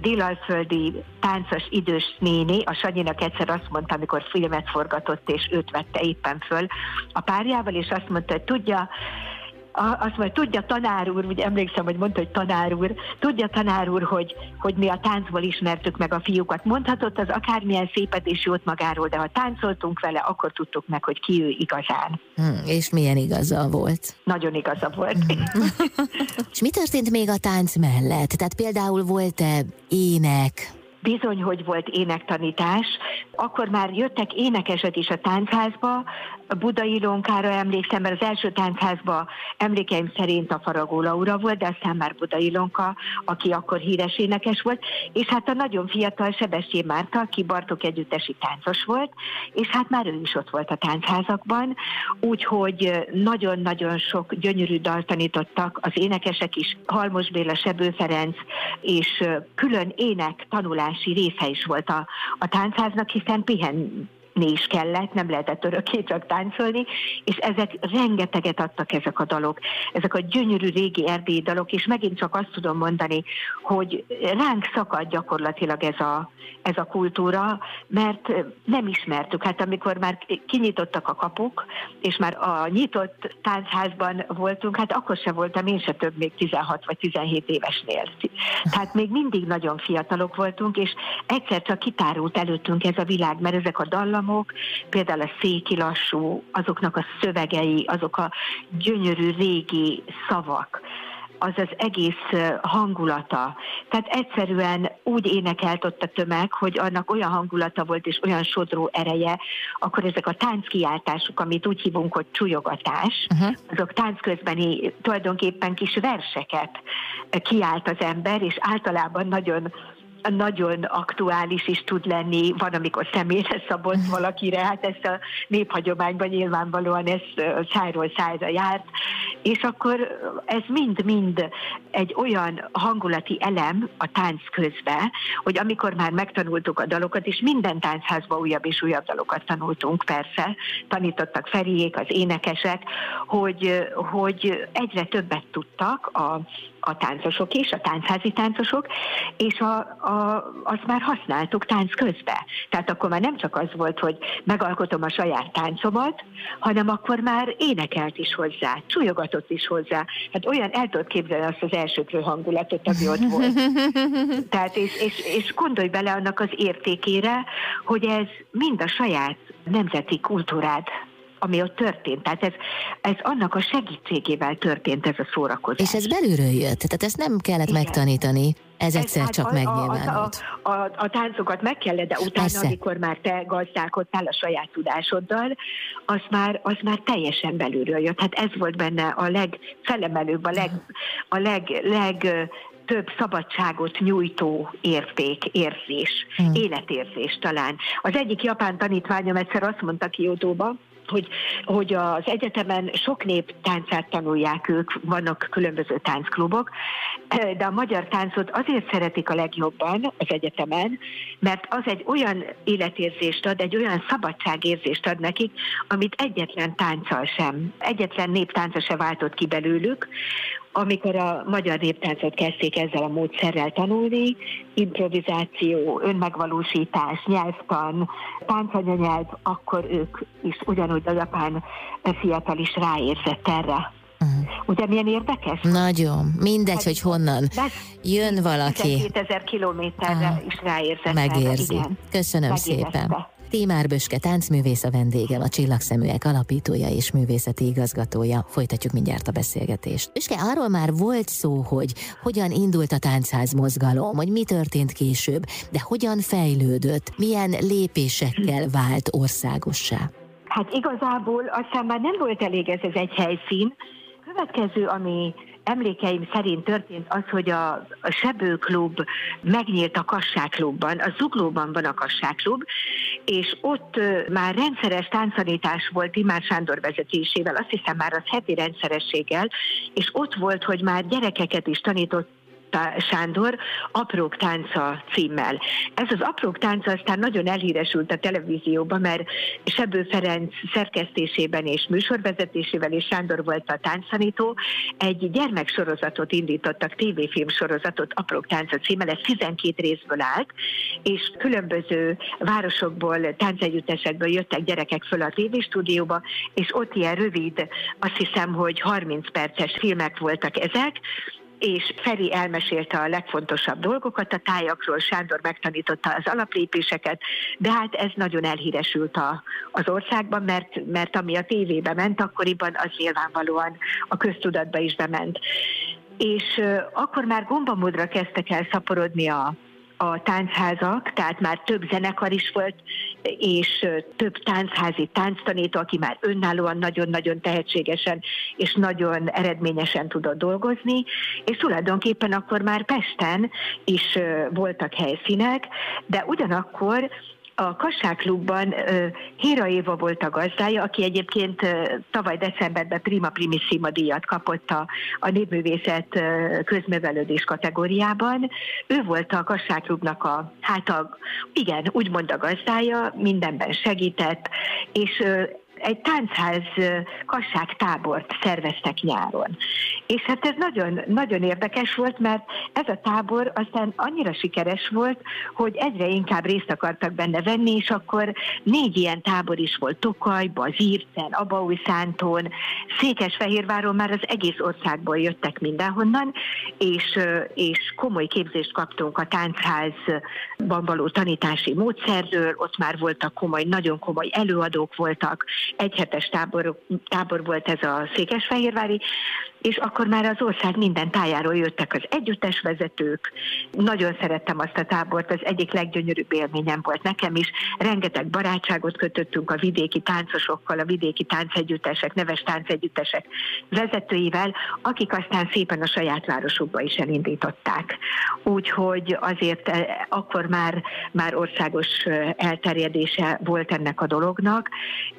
délalföldi táncos idős néni, a Sanyinak egyszer azt mondta, amikor filmet forgatott, és őt vette éppen föl a párjával, és azt mondta, hogy tudja, azt mondja, tudja tanár úr, ugye emlékszem, hogy mondta, hogy tanár úr, tudja tanár úr, hogy, hogy mi a táncból ismertük meg a fiúkat. Mondhatott az akármilyen szépet és jót magáról, de ha táncoltunk vele, akkor tudtuk meg, hogy ki ő igazán. Hmm, és milyen igaza volt? Nagyon igaza volt. Hmm. [laughs] és mi történt még a tánc mellett? Tehát például volt-e ének, Bizony, hogy volt énektanítás. Akkor már jöttek énekesek is a táncházba, a Budai Lonkára emlékszem, mert az első táncházba emlékeim szerint a Faragó Laura volt, de aztán már Budai Lonka, aki akkor híres énekes volt, és hát a nagyon fiatal Sebestyén Márta, aki Bartok együttesi táncos volt, és hát már ő is ott volt a táncházakban, úgyhogy nagyon-nagyon sok gyönyörű dalt tanítottak az énekesek is, Halmos Béla, Sebő Ferenc, és külön ének tanulási része is volt a, a táncháznak, hiszen pihen is kellett, nem lehetett örökké csak táncolni, és ezek rengeteget adtak ezek a dalok, ezek a gyönyörű régi erdélyi dalok, és megint csak azt tudom mondani, hogy ránk szakad gyakorlatilag ez a, ez a kultúra, mert nem ismertük. Hát amikor már kinyitottak a kapuk, és már a nyitott táncházban voltunk, hát akkor se voltam én se több még 16 vagy 17 évesnél. Tehát még mindig nagyon fiatalok voltunk, és egyszer csak kitárult előttünk ez a világ, mert ezek a dallam számok, például a széki lassú, azoknak a szövegei, azok a gyönyörű régi szavak, az az egész hangulata. Tehát egyszerűen úgy énekelt ott a tömeg, hogy annak olyan hangulata volt és olyan sodró ereje, akkor ezek a tánckiáltások, amit úgy hívunk, hogy csúlyogatás, uh-huh. azok tánc közbeni tulajdonképpen kis verseket kiált az ember, és általában nagyon nagyon aktuális is tud lenni, van, amikor személyre szabott [laughs] valakire, hát ezt a néphagyományban nyilvánvalóan ez szájról szájra járt, és akkor ez mind-mind egy olyan hangulati elem a tánc közben, hogy amikor már megtanultuk a dalokat, és minden táncházba újabb és újabb dalokat tanultunk, persze, tanítottak Feriék, az énekesek, hogy, hogy egyre többet tudtak a a táncosok is, a táncházi táncosok, és a, a, azt már használtuk tánc közben. Tehát akkor már nem csak az volt, hogy megalkotom a saját táncomat, hanem akkor már énekelt is hozzá, csúlyogatott is hozzá. Hát olyan el tudod képzelni azt az elsőkrő hangulatot, ami ott volt. [laughs] Tehát és, és, és gondolj bele annak az értékére, hogy ez mind a saját nemzeti kultúrád ami ott történt. Tehát ez, ez annak a segítségével történt ez a szórakozás. És ez belülről jött, tehát ezt nem kellett Igen. megtanítani. Ez egyszer hát csak a, megnyilvánult. A, a, a, a táncokat meg kellett, de utána, Persze. amikor már te gazdálkodtál a saját tudásoddal, az már, az már teljesen belülről jött. Hát ez volt benne a legfelemelőbb, a leg, a leg, leg több szabadságot nyújtó érték, érzés, hmm. életérzés talán. Az egyik japán tanítványom egyszer azt mondta Kiotóba, hogy, hogy az egyetemen sok nép táncát tanulják ők, vannak különböző táncklubok, de a magyar táncot azért szeretik a legjobban az egyetemen, mert az egy olyan életérzést ad, egy olyan szabadságérzést ad nekik, amit egyetlen tánccal sem, egyetlen néptánca se váltott ki belőlük, amikor a magyar néptáncot kezdték ezzel a módszerrel tanulni, improvizáció, önmegvalósítás, nyelvtan, táncanyanyelv, akkor ők is ugyanúgy a japán fiatal is ráérzett erre. Uh-huh. Ugye milyen érdekes? Nagyon. Mindegy, hát, hogy honnan jön valaki. 2000 kilométerre uh, is ráérzett. Megérzi. Erre, igen. Köszönöm Megérezte. szépen. Tímár Böske táncművész a vendégem, a Csillagszeműek alapítója és művészeti igazgatója. Folytatjuk mindjárt a beszélgetést. Böske, arról már volt szó, hogy hogyan indult a táncház mozgalom, hogy mi történt később, de hogyan fejlődött, milyen lépésekkel vált országossá. Hát igazából aztán már nem volt elég ez az egy helyszín. Következő, ami emlékeim szerint történt az, hogy a, a Sebőklub megnyílt a Kassáklubban, a Zuglóban van a Kassáklub, és ott már rendszeres tánctanítás volt Imár Sándor vezetésével, azt hiszem már az heti rendszerességgel, és ott volt, hogy már gyerekeket is tanított Sándor Aprók tánca címmel. Ez az Aprók tánca aztán nagyon elhíresült a televízióban, mert Sebő Ferenc szerkesztésében és műsorvezetésével, és Sándor volt a tánctanító, egy gyermeksorozatot indítottak, tévéfilm sorozatot Aprók tánca címmel, ez 12 részből állt, és különböző városokból, táncegyüttesekből jöttek gyerekek föl a tévéstúdióba, és ott ilyen rövid, azt hiszem, hogy 30 perces filmek voltak ezek, és Feri elmesélte a legfontosabb dolgokat a tájakról, Sándor megtanította az alaplépéseket, de hát ez nagyon elhíresült a, az országban, mert, mert ami a tévébe ment akkoriban, az nyilvánvalóan a köztudatba is bement. És akkor már gombamódra kezdtek el szaporodni a, a táncházak, tehát már több zenekar is volt, és több táncházi tánctanító, aki már önállóan nagyon-nagyon tehetségesen és nagyon eredményesen tudott dolgozni, és tulajdonképpen akkor már Pesten is voltak helyszínek, de ugyanakkor a Kassáklubban uh, Héra Éva volt a gazdája, aki egyébként tavaly decemberben Prima Primissima díjat kapott a, a népművészet közművelődés kategóriában. Ő volt a Kassáklubnak a, hát a, igen, úgymond a gazdája, mindenben segített, és egy táncház kasság tábort szerveztek nyáron. És hát ez nagyon, nagyon érdekes volt, mert ez a tábor aztán annyira sikeres volt, hogy egyre inkább részt akartak benne venni, és akkor négy ilyen tábor is volt Tokajba, Zírcen, Abaújszántón, Székesfehérváron már az egész országból jöttek mindenhonnan, és, és komoly képzést kaptunk a táncházban való tanítási módszerről, ott már voltak komoly, nagyon komoly előadók voltak, egyhetes tábor, tábor volt ez a Székesfehérvári, és akkor már az ország minden tájáról jöttek az együttes vezetők. Nagyon szerettem azt a tábort, az egyik leggyönyörűbb élményem volt nekem is. Rengeteg barátságot kötöttünk a vidéki táncosokkal, a vidéki táncegyüttesek, neves táncegyüttesek vezetőivel, akik aztán szépen a saját városukba is elindították. Úgyhogy azért eh, akkor már, már országos eh, elterjedése volt ennek a dolognak,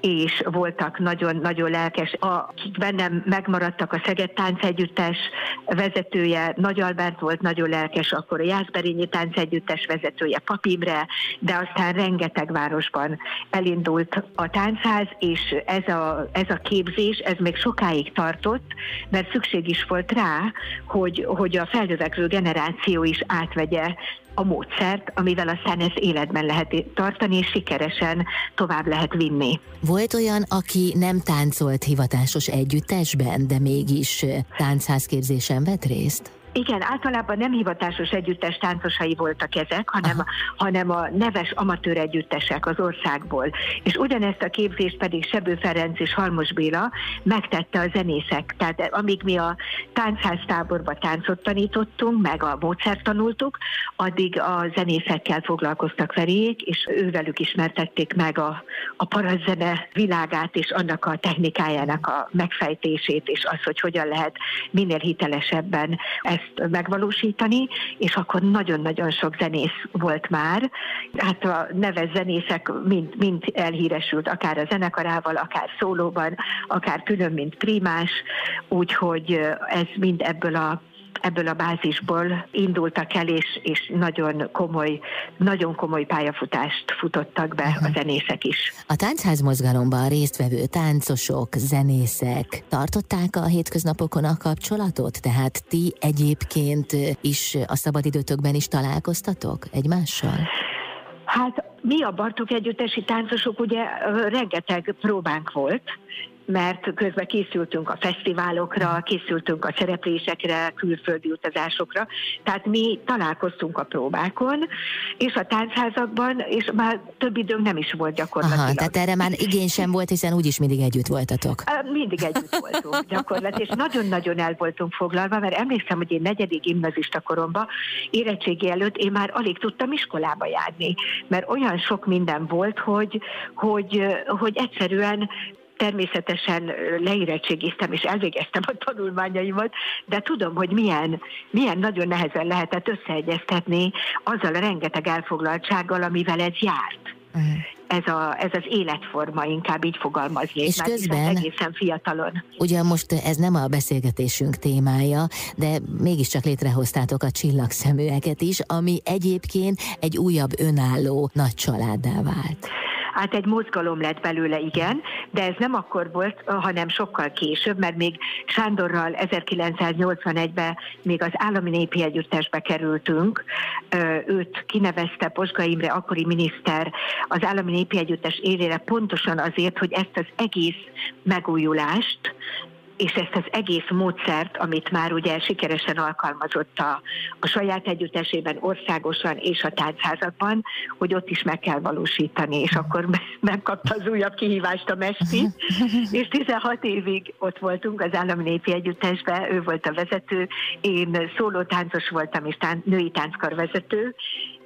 és voltak nagyon-nagyon lelkes, akik bennem megmaradtak a Szeged táncegyüttes vezetője, Nagy Albert volt nagyon lelkes, akkor a Jászberényi táncegyüttes vezetője Papimre, de aztán rengeteg városban elindult a táncház, és ez a, ez a képzés, ez még sokáig tartott, mert szükség is volt rá, hogy, hogy a felnövekvő generáció is átvegye a módszert, amivel aztán ezt életben lehet tartani, és sikeresen tovább lehet vinni. Volt olyan, aki nem táncolt hivatásos együttesben, de mégis táncházképzésen vett részt? Igen, általában nem hivatásos együttes táncosai voltak ezek, hanem, hanem a neves amatőr együttesek az országból. És ugyanezt a képzést pedig Sebő Ferenc és Halmos Béla megtette a zenészek. Tehát amíg mi a táncháztáborba táncot tanítottunk, meg a módszert tanultuk, addig a zenészekkel foglalkoztak verék, és ővelük ismertették meg a, a parazzene világát és annak a technikájának a megfejtését, és az, hogy hogyan lehet minél hitelesebben ezt ezt megvalósítani, és akkor nagyon-nagyon sok zenész volt már. Hát a neves zenészek mind, mind elhíresült, akár a zenekarával, akár szólóban, akár külön, mint primás, úgyhogy ez mind ebből a ebből a bázisból indultak el, és, és nagyon komoly, nagyon komoly pályafutást futottak be a zenészek is. A táncház mozgalomban résztvevő táncosok, zenészek tartották a hétköznapokon a kapcsolatot? Tehát ti egyébként is a szabadidőtökben is találkoztatok egymással? Hát mi a Bartók Együttesi táncosok ugye rengeteg próbánk volt, mert közben készültünk a fesztiválokra, készültünk a szereplésekre, külföldi utazásokra, tehát mi találkoztunk a próbákon, és a táncházakban, és már több időnk nem is volt gyakorlatilag. Aha, tehát erre már igény sem volt, hiszen úgyis mindig együtt voltatok. Mindig együtt voltunk gyakorlatilag, és nagyon-nagyon el voltunk foglalva, mert emlékszem, hogy én negyedik gimnazista koromban, érettségi előtt én már alig tudtam iskolába járni, mert olyan sok minden volt, hogy, hogy, hogy egyszerűen természetesen leérettségiztem és elvégeztem a tanulmányaimat, de tudom, hogy milyen, milyen nagyon nehezen lehetett összeegyeztetni azzal a rengeteg elfoglaltsággal, amivel ez járt. Uh-huh ez, a, ez az életforma, inkább így fogalmaznék. És közben, egészen fiatalon. Ugye most ez nem a beszélgetésünk témája, de mégiscsak létrehoztátok a csillagszeműeket is, ami egyébként egy újabb önálló nagy családdá vált. Hát egy mozgalom lett belőle, igen, de ez nem akkor volt, hanem sokkal később, mert még Sándorral 1981-ben még az Állami Népi Együttesbe kerültünk. Őt kinevezte Posga Imre, akkori miniszter az Állami Népi Együttes élére pontosan azért, hogy ezt az egész megújulást és ezt az egész módszert, amit már ugye sikeresen alkalmazott a, a saját együttesében, országosan és a táncházakban, hogy ott is meg kell valósítani, és akkor [laughs] megkapta az újabb kihívást a Mesti, [laughs] és 16 évig ott voltunk az Állami Népi Együttesben, ő volt a vezető, én szóló táncos voltam, és tán, női tánckar vezető,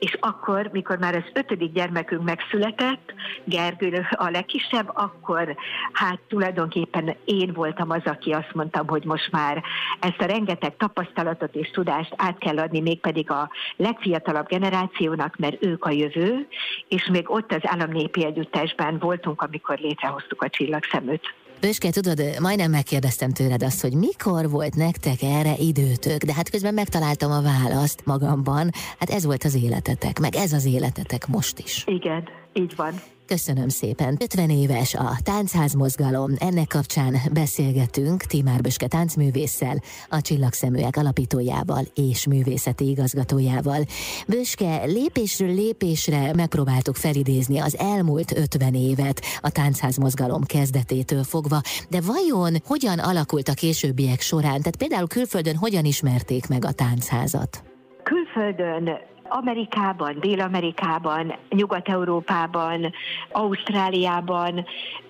és akkor, mikor már az ötödik gyermekünk megszületett, Gergő a legkisebb, akkor hát tulajdonképpen én voltam az, aki azt mondtam, hogy most már ezt a rengeteg tapasztalatot és tudást át kell adni mégpedig a legfiatalabb generációnak, mert ők a jövő, és még ott az államnépi együttesben voltunk, amikor létrehoztuk a csillagszeműt. Pöske, tudod, majdnem megkérdeztem tőled azt, hogy mikor volt nektek erre időtök, de hát közben megtaláltam a választ magamban. Hát ez volt az életetek, meg ez az életetek most is. Igen, így van. Köszönöm szépen. 50 éves a táncház mozgalom. Ennek kapcsán beszélgetünk Timár Böske táncművésszel, a Csillagszeműek alapítójával és művészeti igazgatójával. Böske, lépésről lépésre megpróbáltuk felidézni az elmúlt 50 évet a táncház mozgalom kezdetétől fogva, de vajon hogyan alakult a későbbiek során? Tehát például külföldön hogyan ismerték meg a táncházat? Külföldön Amerikában, Dél-Amerikában, Nyugat-Európában, Ausztráliában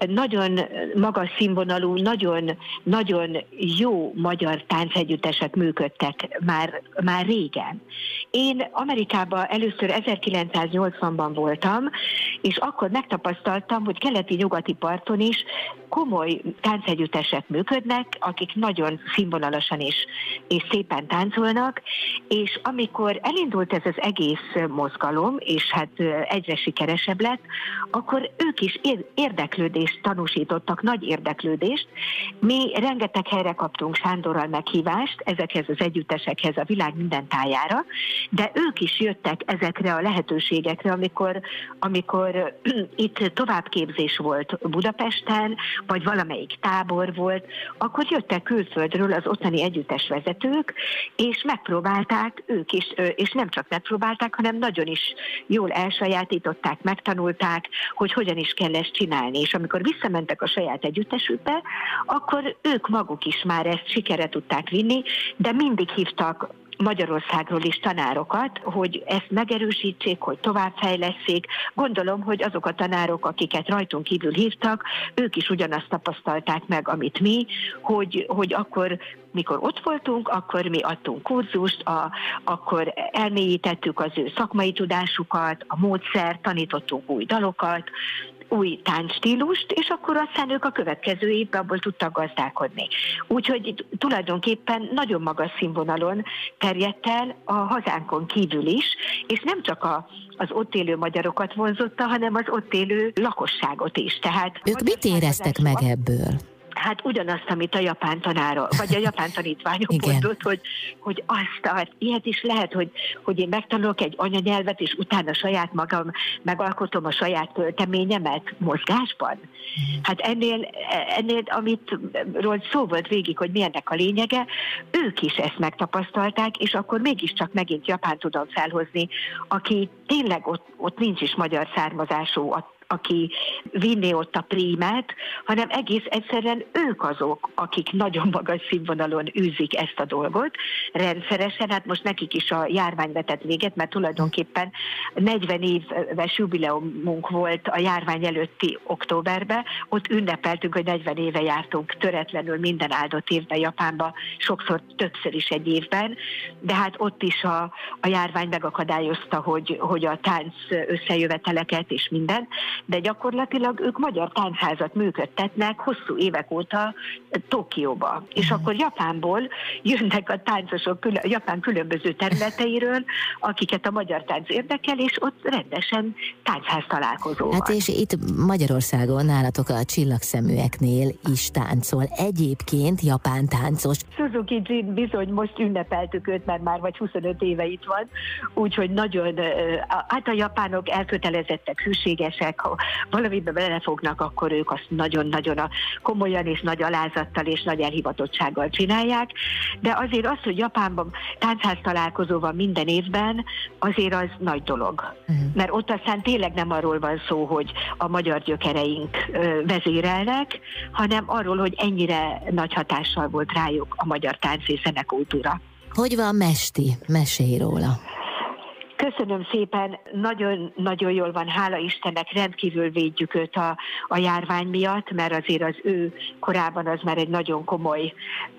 nagyon magas színvonalú, nagyon, nagyon jó magyar táncegyüttesek működtek már, már régen. Én Amerikában először 1980-ban voltam, és akkor megtapasztaltam, hogy keleti-nyugati parton is komoly táncegyüttesek működnek, akik nagyon színvonalasan is és szépen táncolnak, és amikor elindult ez az egész mozgalom, és hát egyre sikeresebb lett, akkor ők is érdeklődést tanúsítottak, nagy érdeklődést. Mi rengeteg helyre kaptunk Sándorral meghívást ezekhez az együttesekhez a világ minden tájára, de ők is jöttek ezekre a lehetőségekre, amikor, amikor itt továbbképzés volt Budapesten, vagy valamelyik tábor volt, akkor jöttek külföldről az ottani együttes vezetők, és megpróbálták ők is, és nem csak megpróbálták, hanem nagyon is jól elsajátították, megtanulták, hogy hogyan is kell ezt csinálni. És amikor visszamentek a saját együttesükbe, akkor ők maguk is már ezt sikere tudták vinni, de mindig hívtak Magyarországról is tanárokat, hogy ezt megerősítsék, hogy továbbfejleszék. Gondolom, hogy azok a tanárok, akiket rajtunk kívül hívtak, ők is ugyanazt tapasztalták meg, amit mi, hogy, hogy akkor mikor ott voltunk, akkor mi adtunk kurzust, a, akkor elmélyítettük az ő szakmai tudásukat, a módszer, tanítottunk új dalokat, új táncstílust, és akkor aztán ők a következő évben abból tudtak gazdálkodni. Úgyhogy tulajdonképpen nagyon magas színvonalon terjedt el a hazánkon kívül is, és nem csak a, az ott élő magyarokat vonzotta, hanem az ott élő lakosságot is. Tehát ők mit éreztek meg ebből? Hát ugyanazt, amit a japán tanára, vagy a japán [laughs] tanítványok mondott, hogy, hogy azt, azt, ilyet is lehet, hogy, hogy én megtanulok egy anyanyelvet, és utána saját magam megalkotom a saját költeményemet mozgásban. Mhm. Hát ennél, ennél, amit ról szó volt végig, hogy milyennek a lényege, ők is ezt megtapasztalták, és akkor mégiscsak megint Japán tudom felhozni, aki tényleg ott, ott nincs is magyar származású, aki vinné ott a prímet, hanem egész egyszerűen ők azok, akik nagyon magas színvonalon űzik ezt a dolgot rendszeresen. Hát most nekik is a járvány vetett véget, mert tulajdonképpen 40 éves jubileumunk volt a járvány előtti októberben. Ott ünnepeltünk, hogy 40 éve jártunk töretlenül minden áldott évben Japánba, sokszor többször is egy évben, de hát ott is a, a járvány megakadályozta, hogy, hogy a tánc összejöveteleket és minden, de gyakorlatilag ők magyar táncházat működtetnek hosszú évek óta Tokióba. És mhm. akkor Japánból jönnek a táncosok Japán különböző területeiről, akiket a magyar tánc érdekel, és ott rendesen táncház találkozó Hát és itt Magyarországon nálatok a csillagszeműeknél is táncol. Egyébként japán táncos. Suzuki Jin bizony most ünnepeltük őt, mert már vagy 25 éve itt van, úgyhogy nagyon, hát a japánok elkötelezettek, hűségesek, ha valamibe belefognak, akkor ők azt nagyon-nagyon komolyan és nagy alázattal és nagy elhivatottsággal csinálják, de azért az, hogy Japánban táncház találkozó van minden évben, azért az nagy dolog. Uh-huh. Mert ott aztán tényleg nem arról van szó, hogy a magyar gyökereink vezérelnek, hanem arról, hogy ennyire nagy hatással volt rájuk a magyar tánc és zenekultúra. Hogy van Mesti? Mesélj róla. Köszönöm szépen, nagyon-nagyon jól van, hála Istennek, rendkívül védjük őt a, a járvány miatt, mert azért az ő korában az már egy nagyon komoly,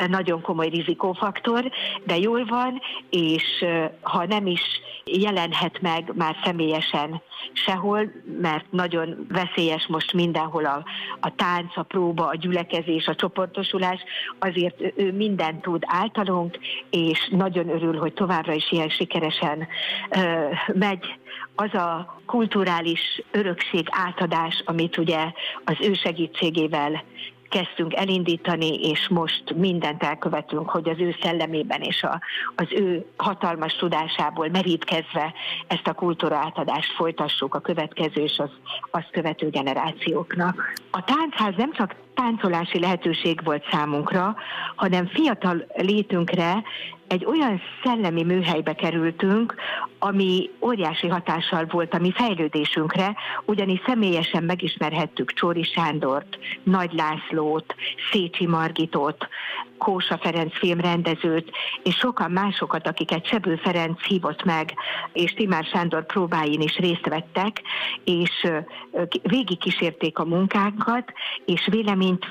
nagyon komoly rizikófaktor, de jól van, és ha nem is jelenhet meg már személyesen sehol, mert nagyon veszélyes most mindenhol a, a tánc, a próba, a gyülekezés, a csoportosulás, azért ő mindent tud általunk, és nagyon örül, hogy továbbra is ilyen sikeresen megy az a kulturális örökség átadás, amit ugye az ő segítségével kezdtünk elindítani, és most mindent elkövetünk, hogy az ő szellemében és a, az ő hatalmas tudásából merítkezve ezt a kultúra átadást folytassuk a következő és az azt követő generációknak. A táncház nem csak táncolási lehetőség volt számunkra, hanem fiatal létünkre egy olyan szellemi műhelybe kerültünk, ami óriási hatással volt a mi fejlődésünkre, ugyanis személyesen megismerhettük Csóri Sándort, Nagy Lászlót, Szécsi Margitot, Kósa Ferenc filmrendezőt, és sokan másokat, akiket Sebő Ferenc hívott meg, és Timár Sándor próbáin is részt vettek, és végig kísérték a munkánkat, és véleményt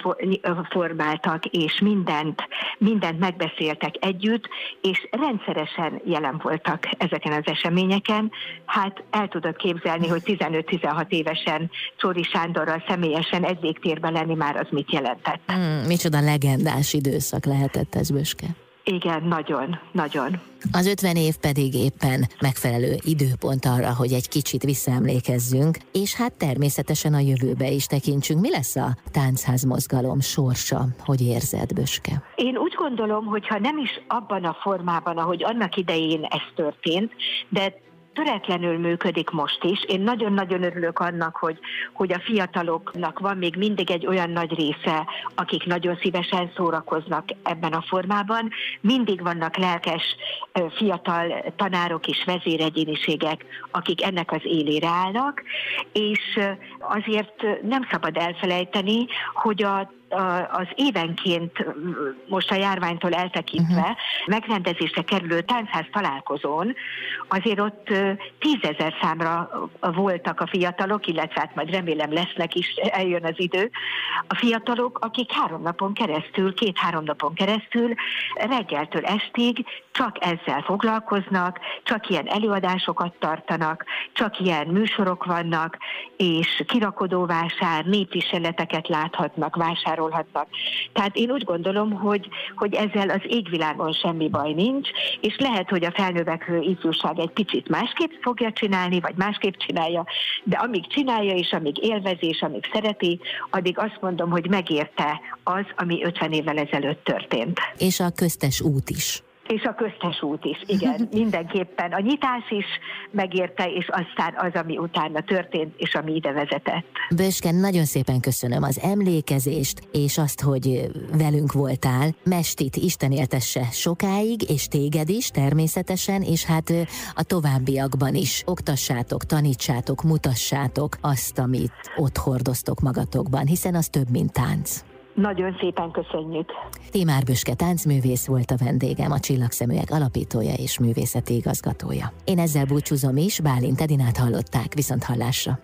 formáltak, és mindent, mindent megbeszéltek együtt, és rendszeresen jelen voltak ezeken az eseményeken. Hát el tudod képzelni, hogy 15-16 évesen Csóri Sándorral személyesen egy végtérben lenni már az mit jelentett. Mm, micsoda legendás időszak lehetett ez, Böske. Igen, nagyon, nagyon. Az 50 év pedig éppen megfelelő időpont arra, hogy egy kicsit visszaemlékezzünk, és hát természetesen a jövőbe is tekintsünk. Mi lesz a táncház mozgalom sorsa? Hogy érzed, Böske? Én úgy gondolom, hogy ha nem is abban a formában, ahogy annak idején ez történt, de töretlenül működik most is. Én nagyon-nagyon örülök annak, hogy, hogy a fiataloknak van még mindig egy olyan nagy része, akik nagyon szívesen szórakoznak ebben a formában. Mindig vannak lelkes fiatal tanárok és vezéregyéniségek, akik ennek az élére állnak, és azért nem szabad elfelejteni, hogy a az évenként most a járványtól eltekintve uh-huh. megrendezésre kerülő táncház találkozón azért ott tízezer számra voltak a fiatalok, illetve hát majd remélem lesznek is, eljön az idő, a fiatalok, akik három napon keresztül, két-három napon keresztül reggeltől estig csak ezzel foglalkoznak, csak ilyen előadásokat tartanak, csak ilyen műsorok vannak, és kirakodóvásár, népviseleteket láthatnak, vásárolhatnak. Tehát én úgy gondolom, hogy, hogy ezzel az égvilágon semmi baj nincs, és lehet, hogy a felnövekvő ifjúság egy picit másképp fogja csinálni, vagy másképp csinálja, de amíg csinálja, és amíg élvezi, és amíg szereti, addig azt mondom, hogy megérte az, ami 50 évvel ezelőtt történt. És a köztes út is. És a köztes út is, igen, [laughs] mindenképpen. A nyitás is megérte, és aztán az, ami utána történt, és ami ide vezetett. Bösken, nagyon szépen köszönöm az emlékezést, és azt, hogy velünk voltál. Mestit Isten éltesse sokáig, és téged is természetesen, és hát a továbbiakban is. Oktassátok, tanítsátok, mutassátok azt, amit ott hordoztok magatokban, hiszen az több, mint tánc. Nagyon szépen köszönjük. Timár Büske táncművész volt a vendégem, a Csillagszeműek alapítója és művészeti igazgatója. Én ezzel búcsúzom is, Bálint Edinát hallották, viszont hallásra.